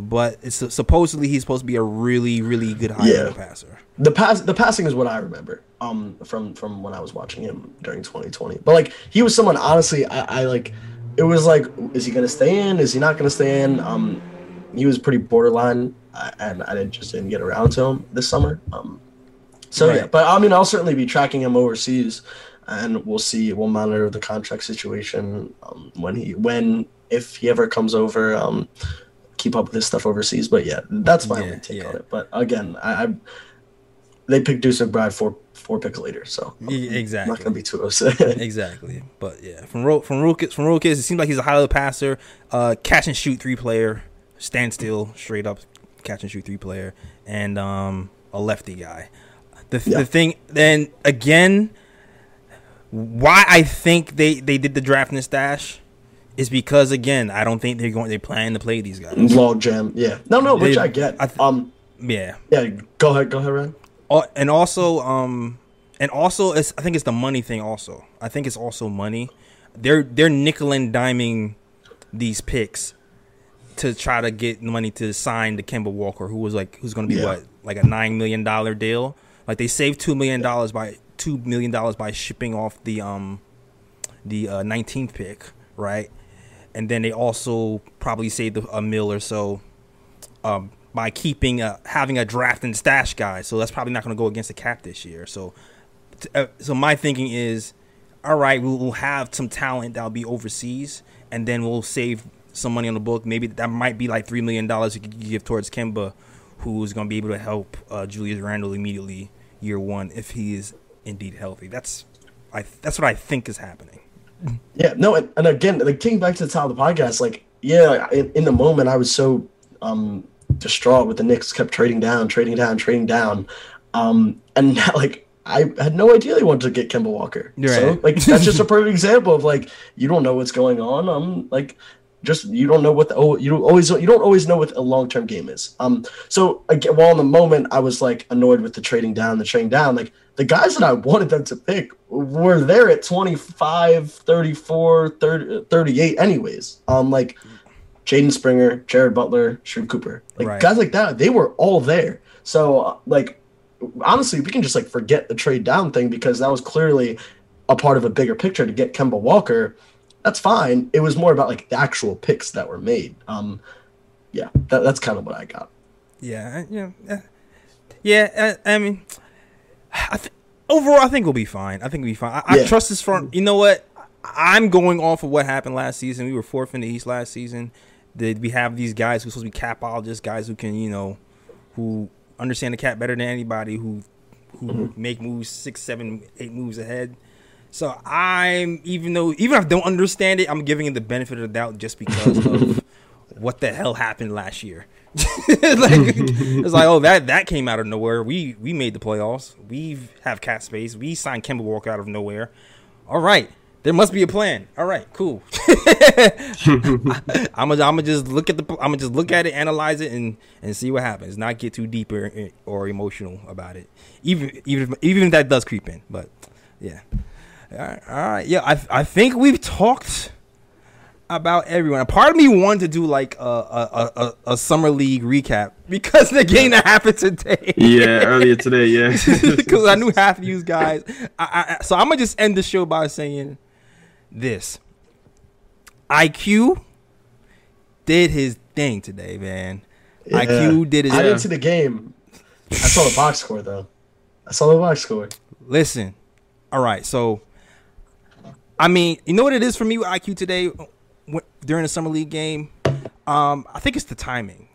But it's supposedly he's supposed to be a really, really good high Yeah. passer. the pass the passing is what I remember um from from when I was watching him during 2020. But like he was someone honestly I, I like it was like is he gonna stay in? Is he not gonna stay in? Um he was pretty borderline uh, and I didn't just didn't get around to him this summer. Um so yeah, but I mean I'll certainly be tracking him overseas and we'll see we'll monitor the contract situation um, when he when if he ever comes over um keep up with his stuff overseas. But yeah, that's my Yeah, only take yeah. on it. But again, I, I they picked Deuce McBride for four picks later, so I'm exactly. not gonna be too upset. exactly. But yeah, from Ro- from Rokas, from Rokas, it seems like he's a high level passer, uh, catch and shoot three player, standstill, straight up catch and shoot three player, and um, a lefty guy. The, Yeah. the thing then again, why I think they they did the draft and the stash is because again I don't think they're going they plan to play these guys. Log jam, yeah. No, no, which They- I get. I th- um, Yeah, yeah. Go ahead, go ahead, Ryan. Oh, and also, um, and also, it's, I think it's the money thing. Also, I think it's also money. They're they're nickel and diming these picks to try to get money to sign the Kemba Walker, who was like who's going to be Yeah. what like a nine million dollar deal. Like they saved two million dollars by two million dollars by shipping off the um the uh, nineteenth pick, right? And then they also probably saved a, mill or so um, by keeping a, having a draft and stash guy. So that's probably not going to go against the cap this year. So, uh, so my thinking is, all right, we'll, we'll have some talent that'll be overseas, and then we'll save some money on the book. Maybe that might be like three million dollars you could give towards Kemba, who's going to be able to help uh, Julius Randle immediately year one if he is indeed healthy. That's I that's what I think is happening. Yeah, no, and, and again, like taking back to the top of the podcast, like, yeah, in, in the moment, I was so um distraught with the Knicks kept trading down, trading down, trading down, um, and now, like, I had no idea they wanted to get Kemba Walker. So Right. like that's just a perfect example of like you don't know what's going on. Um, like just you don't know what the oh you don't always you don't always know what a long term game is. Um, so again, while in the moment I was like annoyed with the trading down, the trading down, like the guys that I wanted them to pick were there at 25, 34, 30, 38 anyways. Um, like Jaden Springer, Jared Butler, Sharife Cooper, like Right. guys like that, they were all there. So uh, like honestly, we can just like forget the trade down thing because that was clearly a part of a bigger picture to get Kemba Walker. That's fine. It was more about like the actual picks that were made. Um, yeah, that, that's kind of what I got. Yeah, eh, yeah, yeah. yeah I, I mean, I th- overall, I think we'll be fine. I think we'll be fine. I, I trust this front. You know what? I'm going off of what happened last season. We were fourth in the East last season. Did we have these guys who supposed to be capologists, guys who can, you know, who understand the cap better than anybody, who who mm-hmm. make moves six, seven, eight moves ahead. So I'm even though even if I don't understand it, I'm giving it the benefit of the doubt just because of what the hell happened last year. like it's like, oh, that that came out of nowhere. We we made the playoffs. We have cap space. We signed Kemba Walker out of nowhere. All right, there must be a plan. All right, cool. I'm gonna I'm gonna just look at the I'm gonna just look at it, analyze it, and and see what happens. Not get too deep or, or emotional about it. Even even if, even if that does creep in, but yeah. All right, all right. yeah. I I think we've talked about everyone. A part of me wanted to do like a a, a, a summer league recap because the game that happened today. Yeah, earlier today, yeah. because I knew half of you guys. I, I, so I'm gonna just end the show by saying this: IQ did his thing today, man. IQ did his. I didn't see the game. I saw the box score though. I saw the box score. Listen, all right. So, I mean, you know what it is for me with IQ today during the summer league game. Um, I think it's the timing.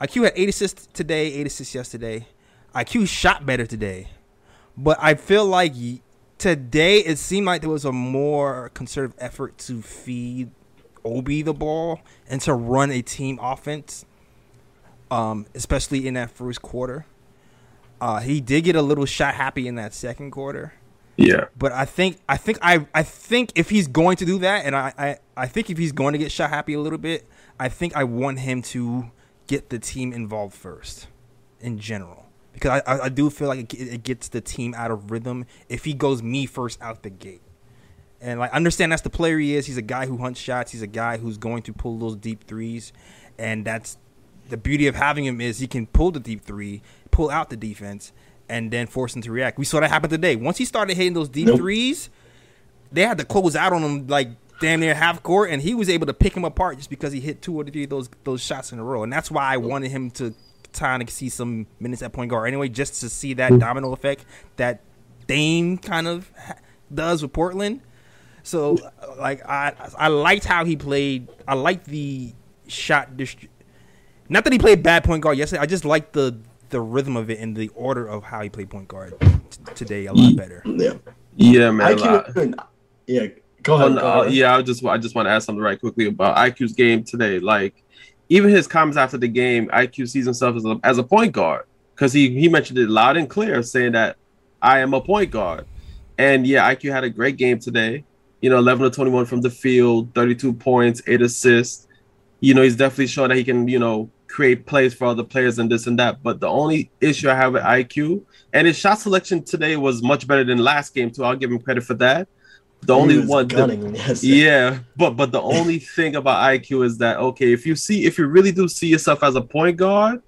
IQ had eight assists today, eight assists yesterday. IQ shot better today, but I feel like today it seemed like there was a more concerted effort to feed Obi the ball and to run a team offense, um, especially in that first quarter. Uh, he did get a little shot happy in that second quarter, yeah. but I think I think I I think if he's going to do that, and I I, I think if he's going to get shot happy a little bit, I think I want him to get the team involved first, in general, because I I, do feel like it, it gets the team out of rhythm if he goes me first out the gate. And like understand that's the player he is. He's a guy who hunts shots. He's a guy who's going to pull those deep threes, and that's the beauty of having him is he can pull the deep three, pull out the defense, and then force him to react. We saw that happen today. Once he started hitting those deep Nope. threes, they had to close out on him like damn near half court, and he was able to pick him apart just because he hit two or three of those those shots in a row. And that's why I wanted him to try to see some minutes at point guard anyway, just to see that mm-hmm. domino effect that Dame kind of ha- does with Portland. So like I I liked how he played. I liked the shot distri- Not that he played bad point guard yesterday. I just liked the the rhythm of it and the order of how he played point guard t- today a lot better. Yeah. Yeah, man. IQ. Yeah. Go ahead. no, go uh, yeah, I just I just want to add something right quickly about IQ's game today. Like, even his comments after the game, IQ sees himself as a, as a point guard because he he mentioned it loud and clear, saying that I am a point guard. And yeah, IQ had a great game today. You know, 11 to 21 from the field, 32 points, eight assists. You know, he's definitely showing that he can, you know, create plays for other players and this and that. But the only issue I have with IQ and his shot selection today was much better than last game too. I'll give him credit for that. The He only one, the- gunning yesterday. yeah, but but the only thing about IQ is that okay, if you see if you really do see yourself as a point guard,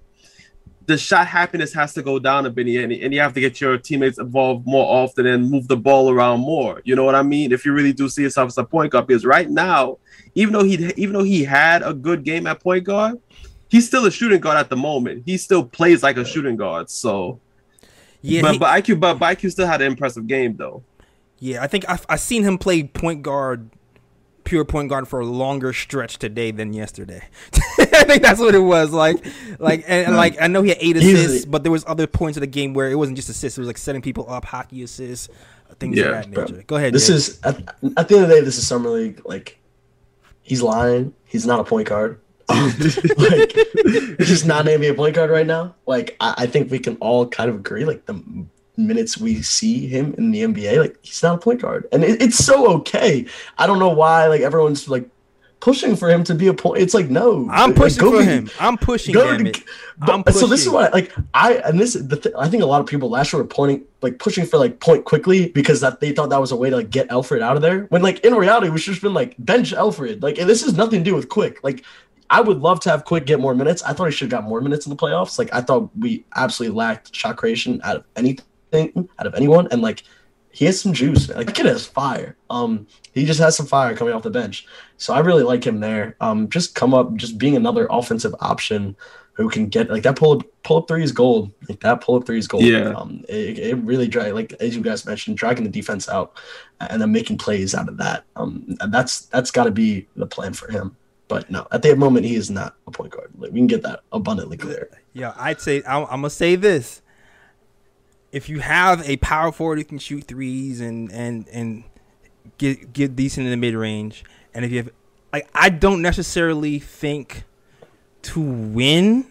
the shot happiness has to go down a bit, and, and you have to get your teammates involved more often and move the ball around more. You know what I mean? If you really do see yourself as a point guard, because right now, even though he even though he had a good game at point guard, he's still a shooting guard at the moment. He still plays like a shooting guard. So, Yeah, but he- but IQ but, but IQ still had an impressive game though. Yeah, I think I've, I've seen him play point guard, pure point guard for a longer stretch today than yesterday. I think that's what it was. Like, like, and, and, like I know he had eight Easily. assists, but there was other points of the game where it wasn't just assists. It was like setting people up, hockey assists, things Yeah, of that bro. nature. Go ahead. This Jay. is at, at the end of the day, this is summer league. Like, he's lying. He's not a point guard. like, he's just not naming a point guard right now. Like, I, I think we can all kind of agree. Like, the minutes we see him in the NBA, like he's not a point guard, and it, it's so okay. I don't know why like everyone's like pushing for him to be a point. It's like no, I'm pushing go for be- him. I'm pushing. Go damn to- but- I'm so this is pushing. what like I and this the th- I think a lot of people last year were pointing like pushing for like point Quickley because that they thought that was a way to like get Elfrid out of there. When like in reality, we should have been like bench Elfrid. Like and this has nothing to do with quick. Like I would love to have quick get more minutes. I thought he should have got more minutes in the playoffs. Like I thought we absolutely lacked shot creation out of anything out of anyone and like. He has some juice. Like the kid has fire. Um, he just has some fire coming off the bench. So I really like him there. Um, just come up, just being another offensive option who can get like that pull up pull up three is gold. Like that pull up three is gold. Yeah. Um, it, it really drag like as you guys mentioned, dragging the defense out and then making plays out of that. Um, and that's that's got to be the plan for him. But no, at the moment he is not a point guard. Like we can get that abundantly clear. Yeah, I'd say I'm, I'm gonna say this. If you have a power forward who can shoot threes and and and get get decent in the mid range, and if you have like, I don't necessarily think to win,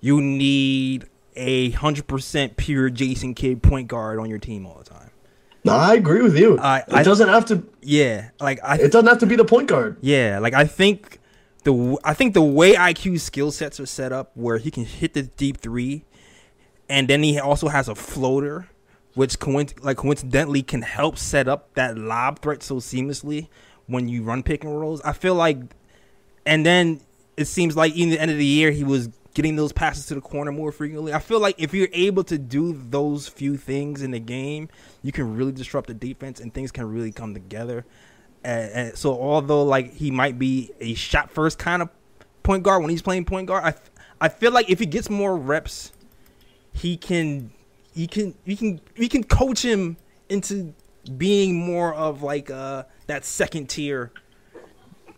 you need a hundred percent pure Jason Kidd point guard on your team all the time. No, I agree with you. I- it I- doesn't have to. Yeah, like I It doesn't have to be the point guard. Yeah, like I think the I think the way IQ's skill sets are set up, where he can hit the deep three, and then he also has a floater, which coinc- like coincidentally can help set up that lob threat so seamlessly when you run pick and rolls. I feel like, and then it seems like in the end of the year he was getting those passes to the corner more frequently. I feel like if you're able to do those few things in the game, you can really disrupt the defense and things can really come together. And, and so although like he might be a shot first kind of point guard when he's playing point guard, I, I feel like if he gets more reps, he can he can we can we can coach him into being more of like uh that second tier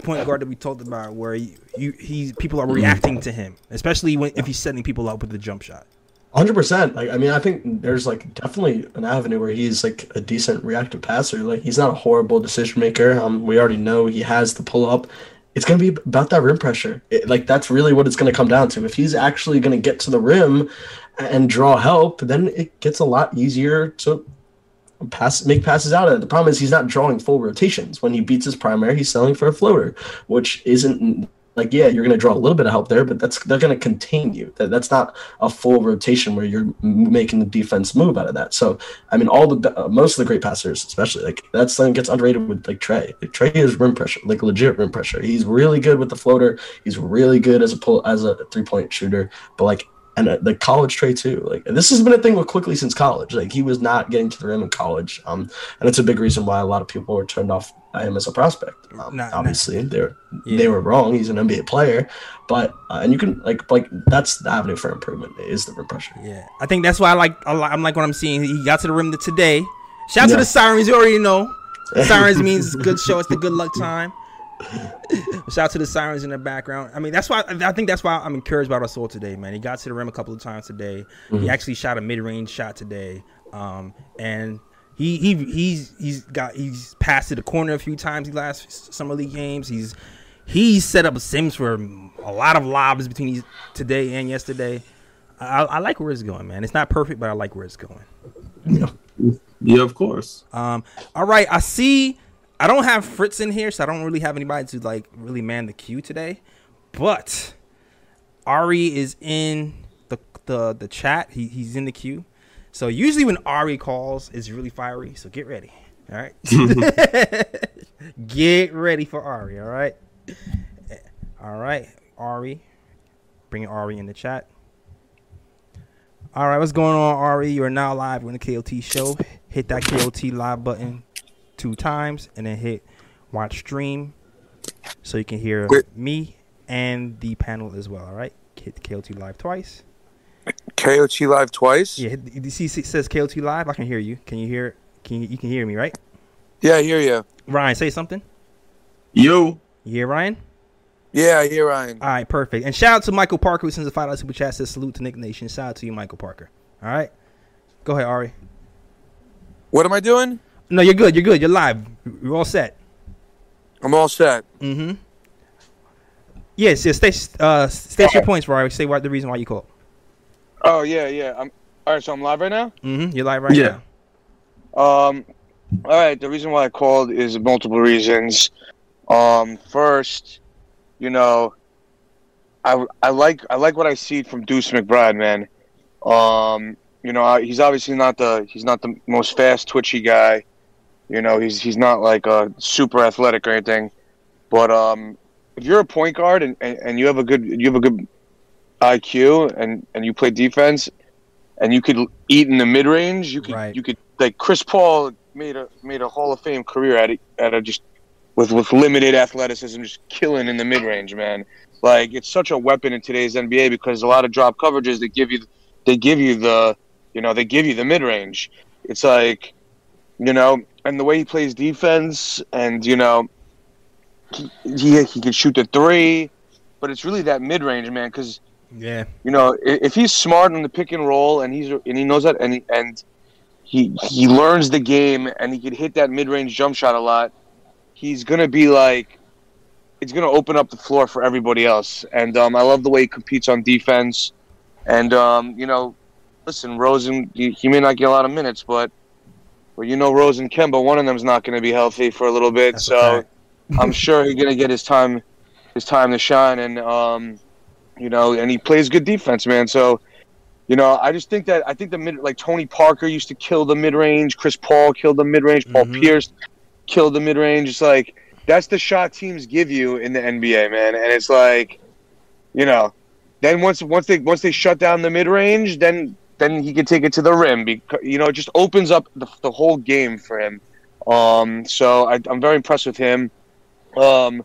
point guard that we talked about where you, you he's people are reacting to him, especially when if he's setting people up with the jump shot. Hundred percent. Like I mean, I think there's like definitely an avenue where he's like a decent reactive passer. Like he's not a horrible decision maker. Um, we already know he has the pull up. It's gonna be about that rim pressure. It, like that's really what it's gonna come down to. If he's actually gonna get to the rim and draw help, then it gets a lot easier to pass make passes out of it. The problem is he's not drawing full rotations. When he beats his primary, he's selling for a floater, which isn't like yeah, you're going to draw a little bit of help there, but that's they're going to contain you. That that's not a full rotation where you're making the defense move out of that. So I mean, all the uh, most of the great passers, especially like that's something gets underrated with like Trae. Like, Trae is rim pressure, like legit rim pressure. He's really good with the floater. He's really good as a pull as a three point shooter, but like. And uh, the college Trey too, like this has been a thing with Quickley since college. Like he was not getting to the rim in college, um, and it's a big reason why a lot of people were turned off by him as a prospect. Um, nah. obviously, they're Yeah. they were wrong. He's an NBA player, but uh, and you can like like that's the avenue for improvement is the rim pressure. Yeah, I think that's why I like I like, I'm like what I'm seeing. He got to the rim today. Shout out to the sirens. You already know. Sirens means good show. It's the good luck time. Shout out to the sirens in the background. I mean, that's why I think that's why I'm encouraged by Russell today, man. He got to the rim a couple of times today. He actually shot a mid-range shot today, um, and he he he's he's got he's passed to the corner a few times the last summer league games. He's he's set up Sims for a lot of lobs between these, today and yesterday. I, I like where it's going, man. It's not perfect, but I like where it's going. Yeah, Yeah, of course. Um, all right, I see. I don't have Fritz in here, so I don't really have anybody to like really man the queue today. But Ari is in the the the chat. He he's in the queue. So usually when Ari calls, it's really fiery. So get ready. All right. get ready for Ari. All right. All right, Ari. Bring Ari in the chat. All right, what's going on, Ari? You are now live on the KOT show. Hit that KOT live button two times and then hit watch stream so you can hear Great. me and the panel as well. All right, hit the KOT live twice. KOT live twice. Yeah, hit, you see it says KOT live. I can hear you. Can you hear? Can you, you can hear me, right? Yeah, I hear you. Ryan, say something. Yo, You hear Ryan? Yeah, I hear Ryan. All right, perfect. And shout out to Michael Parker who sends a five dollar super chat. Says salute to Knick Nation. Shout out to you, Michael Parker. All right, go ahead, Ari. What am I doing? No, you're good. You're good. You're live. You're all set. I'm all set. Mm-hmm. Yes, yes. Stay, uh, state your points, Rory. Say what the reason why you called. Oh yeah, yeah. I'm All right, so I'm live right now. Mm-hmm. You're live right Yeah. now. Um, all right. The reason why I called is multiple reasons. Um, first, you know, I I like I like what I see from Deuce McBride, man. Um, you know, he's obviously not the he's not the most fast, twitchy guy. You know, he's he's not like a super athletic or anything. But um, if you're a point guard and, and, and you have a good you have a good IQ and, and you play defense and you could eat in the mid range, you could Right. you could like Chris Paul made a made a Hall of Fame career at it at a just with with limited athleticism, just killing in the mid range, man. Like it's such a weapon in today's NBA because a lot of drop coverages they give you they give you the you know they give you the mid range. It's like you know, and the way he plays defense, and you know, he he, he can shoot the three, but it's really that mid range, man. Because Yeah. you know, if he's smart in the pick and roll, and he's and he knows that, and he, and he he learns the game, and he can hit that mid range jump shot a lot. He's gonna be like, it's gonna open up the floor for everybody else. And um, I love the way he competes on defense. And um, you know, listen, Rosen, he, he may not get a lot of minutes, but but you know, Rose and Kemba, one of them's not gonna be healthy for a little bit. That's so. I'm sure he's gonna get his time his time to shine. And um, you know, and he plays good defense, man. So, you know, I just think that I think the mid like Tony Parker used to kill the mid range, Chris Paul killed the mid range, Paul Mhm. Pierce killed the mid range. It's like that's the shot teams give you in the NBA, man. And it's like, you know, then once once they once they shut down the mid range, then then he can take it to the rim because you know it just opens up the, the whole game for him. Um, so I, I'm very impressed with him. Um,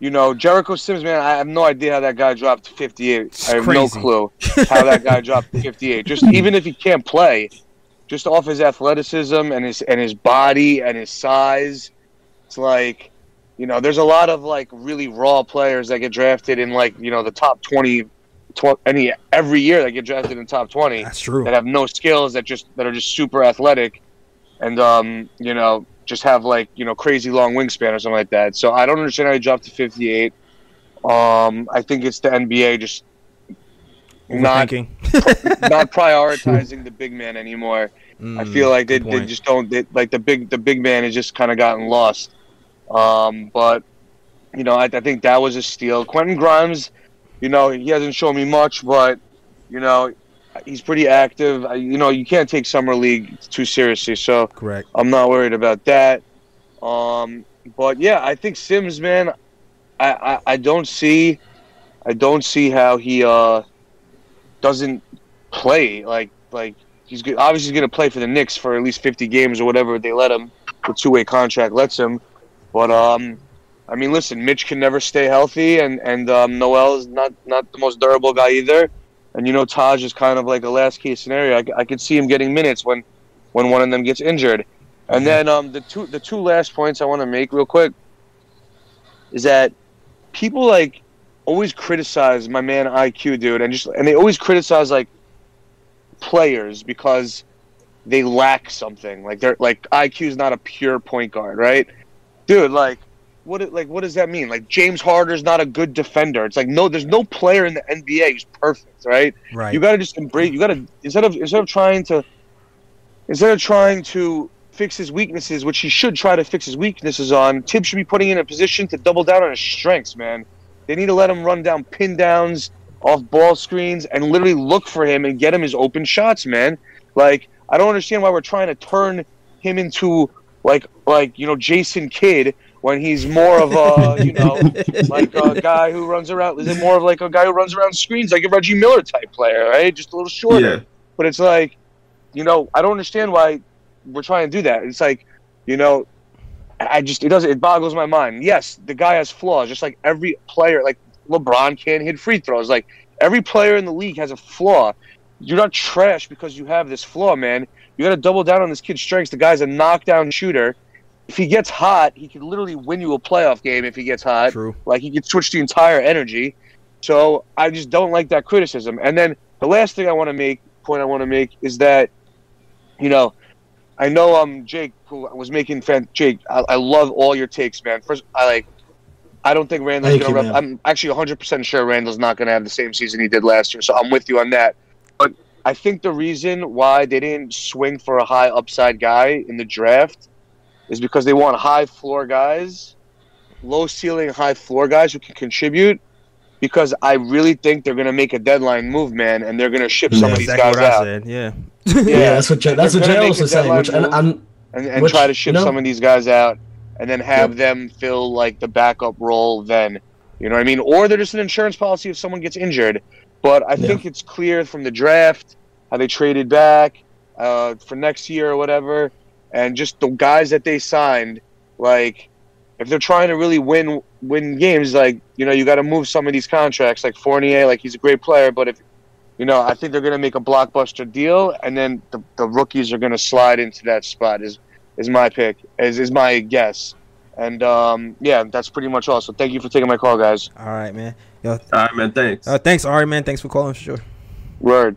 you know, Jericho Sims, man, I have no idea how that guy dropped 58. It's I have crazy. no clue how that guy dropped 58. Just even if he can't play, just off his athleticism and his and his body and his size, it's like, you know, there's a lot of like really raw players that get drafted in like you know the top 20, tw- any every year that get drafted in top 20 That's true. that have no skills that just that are just super athletic and um you know just have like you know crazy long wingspan or something like that. So i don't understand how he dropped to 58 um i think it's the nba just not not prioritizing the big man anymore. I Mm, feel like they, they just don't they, like the big the big man has just kind of gotten lost. Um but you know I, I think that was a steal. Quentin grimes you know he hasn't shown me much but you know he's pretty active. I, you know you can't take summer league too seriously so correct. i'm not worried about that. Um but yeah i think sims man i i, I don't see i don't see how he uh doesn't play. Like like he's good, obviously he's going to play for the Knicks for at least 50 games or whatever they let him the two-way contract lets him. But um I mean listen Mitch can never stay healthy and and um, Noel is not not the most durable guy either and you know Taj is kind of like a last case scenario I, I could see him getting minutes when when one of them gets injured and then um the two the two last points I want to make real quick is that people like always criticize my man IQ dude and just and they always criticize like players because they lack something. Like they're like IQ is not a pure point guard, right? Dude, like what it- like what does that mean? Like James Harden's not a good defender. It's like no there's no player in the NBA who's perfect, right? Right. You got to just embrace you got to instead of instead of trying to instead of trying to fix his weaknesses, which he should try to fix his weaknesses on, Thibs should be putting in a position to double down on his strengths, man. They need to let him run down pin downs off ball screens and literally look for him and get him his open shots, man. Like I don't understand why we're trying to turn him into like like you know Jason Kidd when he's more of a you know like a guy who runs around. Is it more of like a guy who runs around screens like a Reggie Miller type player, right? Just a little shorter. Yeah. But it's like, you know, I don't understand why we're trying to do that. It's like, you know, I just it doesn't it boggles my mind. Yes, the guy has flaws, just like every player. Like LeBron can't hit free throws. Like every player in the league has a flaw. You're not trash because you have this flaw, man. You got to double down on this kid's strengths. The guy's a knockdown shooter. If he gets hot, he can literally win you a playoff game. If he gets hot, True. like he could switch the entire energy. So I just don't like that criticism. And then the last thing I want to make point I want to make is that, you know, I know um Jake who was making fan Jake. I, I love all your takes, man. First, I like. I don't think Randle's Thank gonna. you, Rep- I'm actually 100 percent sure Randle's not gonna have the same season he did last year. So I'm with you on that. But I think the reason why they didn't swing for a high upside guy in the draft is because they want high floor guys, low ceiling, high floor guys who can contribute. Because I really think they're gonna make a deadline move, man, and they're gonna ship some Yeah, of these exactly guys what I out said. Yeah. Yeah, that's what Jay, that's what gonna Jay make also saying. Which and deadline and, and Which, try to ship you know- some of these guys out and then have Yep. them fill like the backup role then you know what i mean or they're just an insurance policy if someone gets injured but i Yeah. think it's clear from the draft how they traded back uh, for next year or whatever and just the guys that they signed like if they're trying to really win win games like you know you got to move some of these contracts like fournier like he's a great player but if you know i think they're going to make a blockbuster deal and then the, the rookies are going to slide into that spot is is my pick, is, is my guess. And um, yeah, that's pretty much all. So thank you for taking my call, guys. All right, man. Yo, All right, man. Thanks. uh, thanks, Ari, man. Thanks for calling for sure. Word.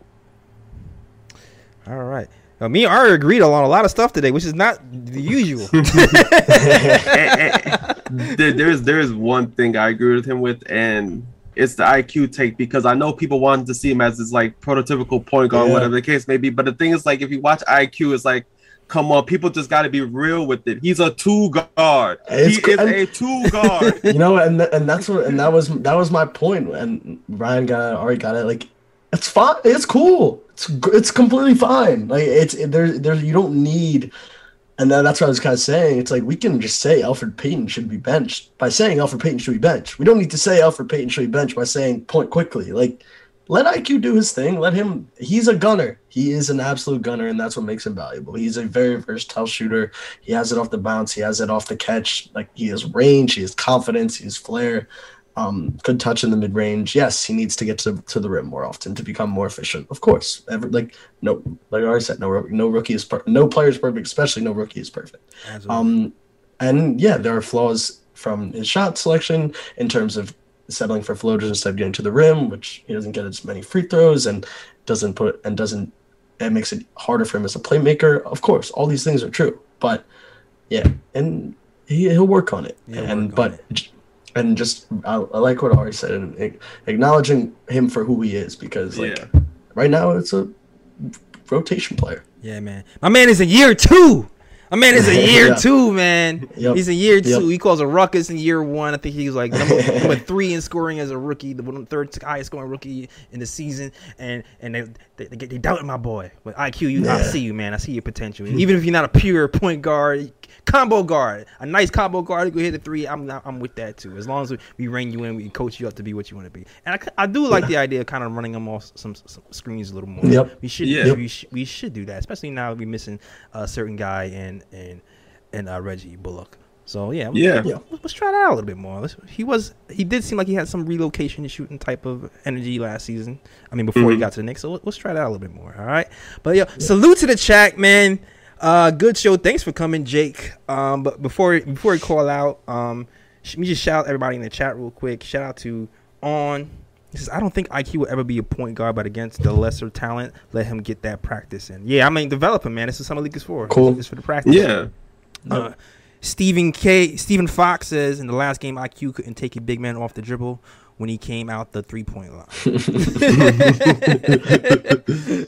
All right. Now, me and Ari agreed on a lot of stuff today, which is not the usual. there, there's there's one thing I agree with him with, and it's the IQ take because I know people wanted to see him as this like prototypical point guard, Yeah. whatever the case may be. But the thing is, like, if you watch IQ, it's like, come on, people just got to be real with it. He's a two guard. It's he is and- a two guard. you know, and th- and that's what and that was that was my point. And Ryan got it, Ari got it. Like, it's fine. It's cool. It's it's completely fine. Like, it's it, there there you don't need. And that's what I was kind of saying. It's like we can just say Elfrid Payton should be benched by saying Elfrid Payton should be benched. We don't need to say Elfrid Payton should be benched by saying point Quickley. Like, let IQ do his thing. Let him. He's a gunner. He is an absolute gunner, and that's what makes him valuable. He's a very versatile shooter. He has it off the bounce. He has it off the catch. Like he has range. He has confidence. He has flair. Um, good touch in the mid range. Yes, he needs to get to, to the rim more often to become more efficient. Of course, Every, like no, like I already said, no no rookie is per- no player is perfect. Especially no rookie is perfect. Um, and yeah, there are flaws from his shot selection in terms of settling for floaters instead of getting to the rim, which he doesn't get as many free throws and doesn't put and doesn't it makes it harder for him as a playmaker. Of course, all these things are true, but yeah, and he he'll work on it. He'll and but j- and just I, I like what Ari said and ac- acknowledging him for who he is because like Yeah. right now it's a rotation player. Yeah, man. My man is in year two. My man is a year Yeah. two, man. Yep. He's a year two. Yep. He calls a ruckus in year one. I think he was like number, number three in scoring as a rookie, the third highest scoring rookie in the season. And and they they, they, they doubted my boy. But IQ, you, I see you, man. I see your potential. Even if you're not a pure point guard, combo guard, a nice combo guard, you go hit the three. I'm not, I'm with that too. As long as we, we rein you in, we coach you up to be what you want to be. And I, I do like the idea of kind of running them off some, some screens a little more. Yep. We should Yeah. we, sh- we should do that, especially now we're missing a certain guy and and and uh, Reggie Bullock. So yeah, Yeah. Let's, let's try that out a little bit more. Let's, he was he did seem like he had some relocation shooting type of energy last season. I mean, before he Mhm. got to the Knicks. So let- let's try that out a little bit more. All right, but yeah, salute to the chat, man. Uh, good show. Thanks for coming, Jake. Um, but before before we call out, um, let me just shout out everybody in the chat real quick. Shout out to on. He says, I don't think IQ will ever be a point guard, but against the lesser talent, let him get that practice in. Yeah, I mean, develop him, man. This is what Summer League is for. Cool. It's for the practice. Yeah. Uh, Stephen K. Stephen Fox says in the last game, IQ couldn't take a big man off the dribble when he came out the three point line.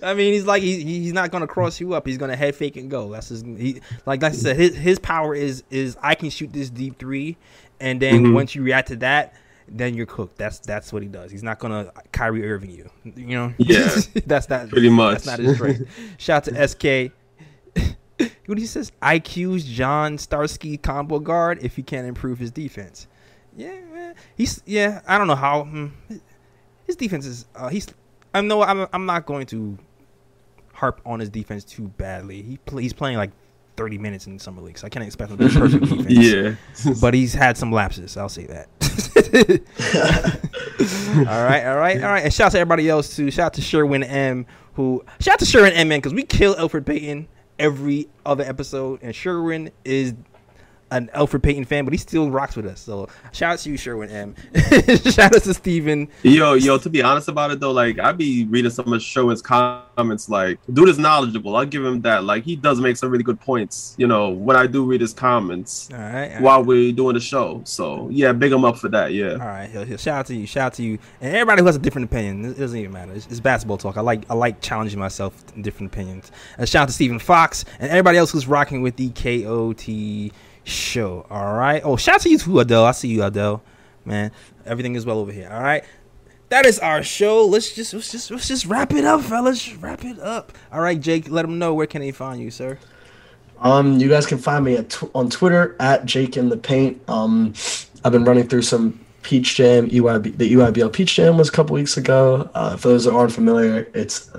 I mean, he's like he, he's not gonna cross you up. He's gonna head fake and go. That's his. He, like I said, his his power is is I can shoot this deep three, and then Mhm. once you react to that. Then you're cooked. That's that's what he does. He's not gonna Kyrie Irving you. You know. Yeah. that's not Pretty much. That's not his strength. Shout out to SK. what he says? IQ's John Starsky combo guard if he can't improve his defense. Yeah, man. He's yeah. I don't know how hmm, his defense is. Uh, he's. I know. I'm. I'm not going to harp on his defense too badly. He play, he's playing like 30 minutes in the summer league, so I can't expect him to be perfect defense. Yeah. But he's had some lapses. I'll say that. all right, all right, all right. And shout out to everybody else too. Shout out to Sherwin M. Who shout out to Sherwin M. Man because we kill Elfrid Payton every other episode, and Sherwin is an Elfrid Payton fan, but he still rocks with us. So shout out to you, Sherwin M. shout out to Steven. Yo, yo, to be honest about it though, like I be reading some of Sherwin's comments, like dude is knowledgeable. I'll give him that. Like he does make some really good points, you know, when I do read his comments All right. while we're doing the show. So yeah, big him up for that. Yeah. All right, he'll, shout out to you, shout out to you, and everybody who has a different opinion. It doesn't even matter. It's, it's basketball talk. I like I like challenging myself in different opinions. And shout out to Stephen Fox and everybody else who's rocking with the KOT show. All right. Oh, shout out to you too, Adele. I see you, Adele. Man, everything is well over here. All right. That is our show. Let's just let's just let's just wrap it up, fellas. Wrap it up. All right, Jake. Let them know where can they find you, sir. Um, you guys can find me tw- on Twitter at Jake in the Paint. Um, I've been running through some Peach Jam. EYB, the EYBL Peach Jam was a couple weeks ago. Uh, for those that aren't familiar, it's,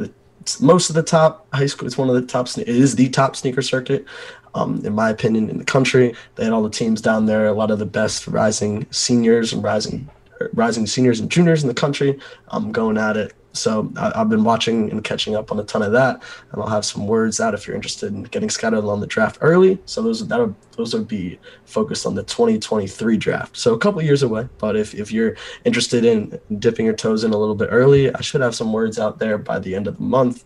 it's most of the top high school. It's one of the top. It is the top sneaker circuit, um, in my opinion, in the country. They had all the teams down there. A lot of the best rising seniors and rising rising seniors and juniors in the country um, going at it. So I, I've been watching and catching up on a ton of that, and I'll have some words out if you're interested in getting scouted on the draft early. So those that those would be focused on the 2023 draft. So a couple years away, but if, if you're interested in dipping your toes in a little bit early, I should have some words out there by the end of the month.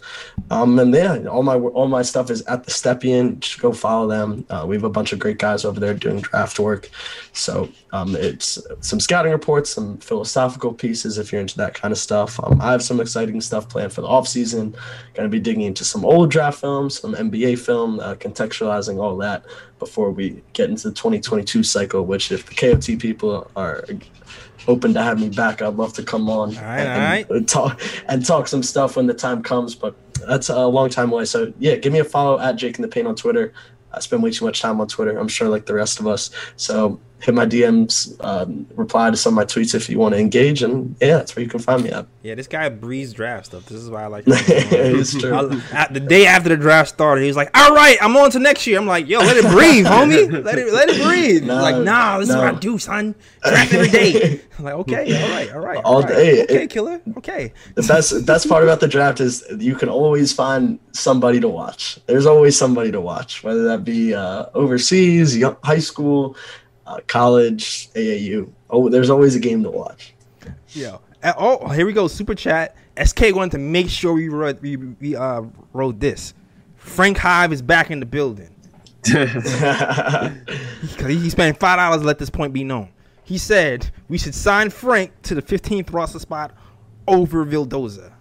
Um, and yeah, all my all my stuff is at the Stepien. Just go follow them. Uh, we have a bunch of great guys over there doing draft work. So um, it's some scouting reports, some philosophical pieces if you're into that kind of stuff. Um, I have some exciting stuff planned for the off season. Going to be digging into some old draft films, some NBA film, uh, contextualizing all that before we get into the 2022 cycle. Which, if the KOT people are open to have me back, I'd love to come on right, and, and talk and talk some stuff when the time comes. But that's a long time away. So yeah, give me a follow at Jake in the Paint on Twitter. I spend way too much time on Twitter. I'm sure, like the rest of us. So hit my DMs, um, reply to some of my tweets if you want to engage, and yeah, that's where you can find me at. Yeah, this guy breezed draft stuff. This is why I like. it's true. I- at the day after the draft started, he was like, "All right, I'm on to next year." I'm like, "Yo, let it breathe, homie. Let it let it breathe." No, like, "Nah, this is what I do, son. Draft every day." I'm like, "Okay, all right, all right, All right. day. Okay, It- killer. Okay." the best best part about the draft is you can always find somebody to watch. There's always somebody to watch, whether that be uh, overseas, young, high school, uh, college, AAU. Oh, there's always a game to watch. Yo. Uh, Oh, here we go. Super chat. SK wanted to make sure we wrote we, we uh wrote this. Frank Hive is back in the building. Because he spent five dollars to let this point be known. He said we should sign Frank to the 15th roster spot over Vildoza.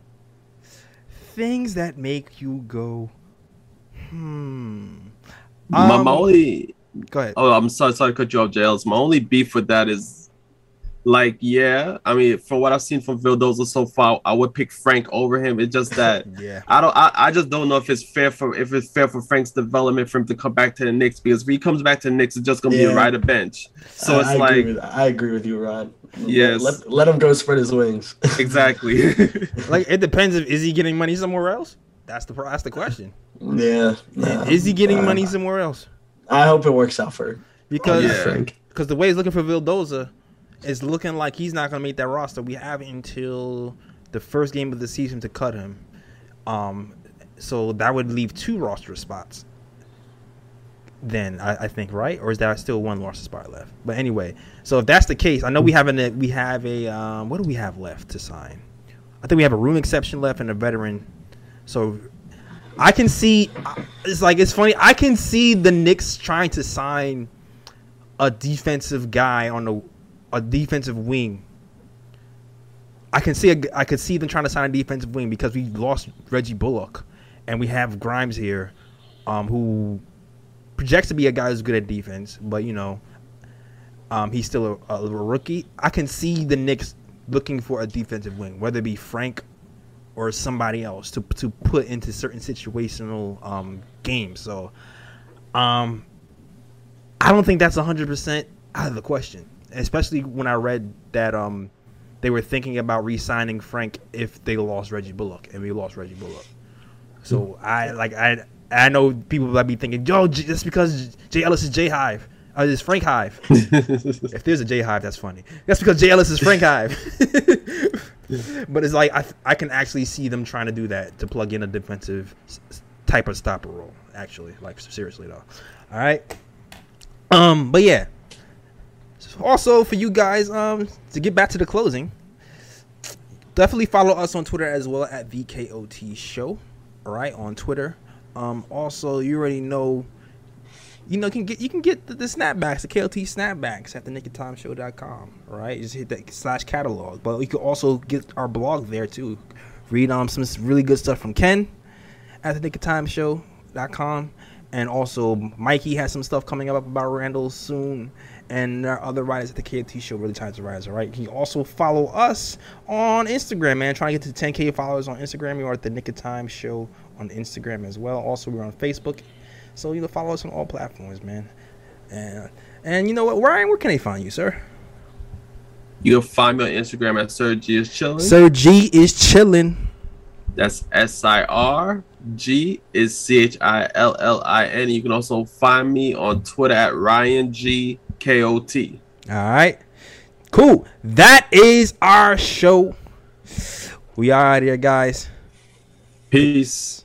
Things that make you go, hmm. my, Um, my only Go ahead. Oh, I'm sorry, sorry to cut you off, Jails. My only beef with that is, like, yeah, I mean, from what I've seen from Vildoza so far, I would pick Frank over him. It's just that Yeah. I don't, I, I just don't know if it's fair for if it's fair for Frank's development for him to come back to the Knicks because if he comes back to the Knicks, it's just gonna be Yeah. a rider bench. So I, it's I like agree with, I agree with you, Rod. Yes. let, let him go spread his wings. exactly. Like it depends if is he getting money somewhere else. That's the pro- that's the question. yeah, nah. Is he getting Uh, money somewhere else? I hope it works out for Because Yeah. Frank. because the way he's looking for Vildoza is looking like he's not going to make that roster. We have until the first game of the season to cut him. Um, so that would leave two roster spots. Then I, I think right, or is there still one roster spot left? But anyway, so if that's the case, I know we have a we have a um, what do we have left to sign? I think we have a room exception left and a veteran. So I can see it's like it's funny. I can see the Knicks trying to sign a defensive guy on the a defensive wing. I can see a, I could see them trying to sign a defensive wing because we lost Reggie Bullock, and we have Grimes here, um, who projects to be a guy who's good at defense, but you know, um, he's still a, a rookie. I can see the Knicks looking for a defensive wing, whether it be Frank or somebody else to to put into certain situational um, games. So, um, I don't think that's hundred percent out of the question, especially when I read that um, they were thinking about re-signing Frank if they lost Reggie Bullock, and we lost Reggie Bullock. So I like I I know people might be thinking, yo, J- just because Jay Ellis is Jay Hive. Uh, is Frank Hive. if there's a J Hive, that's funny. That's because Jay Ellis is Frank Hive. but it's like I, I can actually see them trying to do that to plug in a defensive type of stopper role. Actually, like seriously though. All right. Um, but yeah. Also for you guys, um, to get back to the closing, definitely follow us on Twitter as well at VKOT Show. All right, on Twitter. Um, also you already know you know, you can get you can get the, the snapbacks, the KOT snapbacks at the knickoftimeshow.com. Right, just hit that slash catalog. But you can also get our blog there too. Read um some really good stuff from Ken at the knickoftimeshow.com. And also Mikey has some stuff coming up about Randle soon. And are other writers at the KOT show, really times to rise, all right? You can also follow us on Instagram, man. Trying to get to 10k followers on Instagram. You are at the Knick of Time Show on Instagram as well. Also, we're on Facebook so you know, follow us on all platforms, man. And and you know what, Ryan, where can they find you, sir? You can find me on Instagram at Sir G is chilling. Sir G is chilling. That's S I R G is C H I L L I N. You can also find me on Twitter at Ryan G K O T. All right. Cool. That is our show. We are out here, guys. Peace.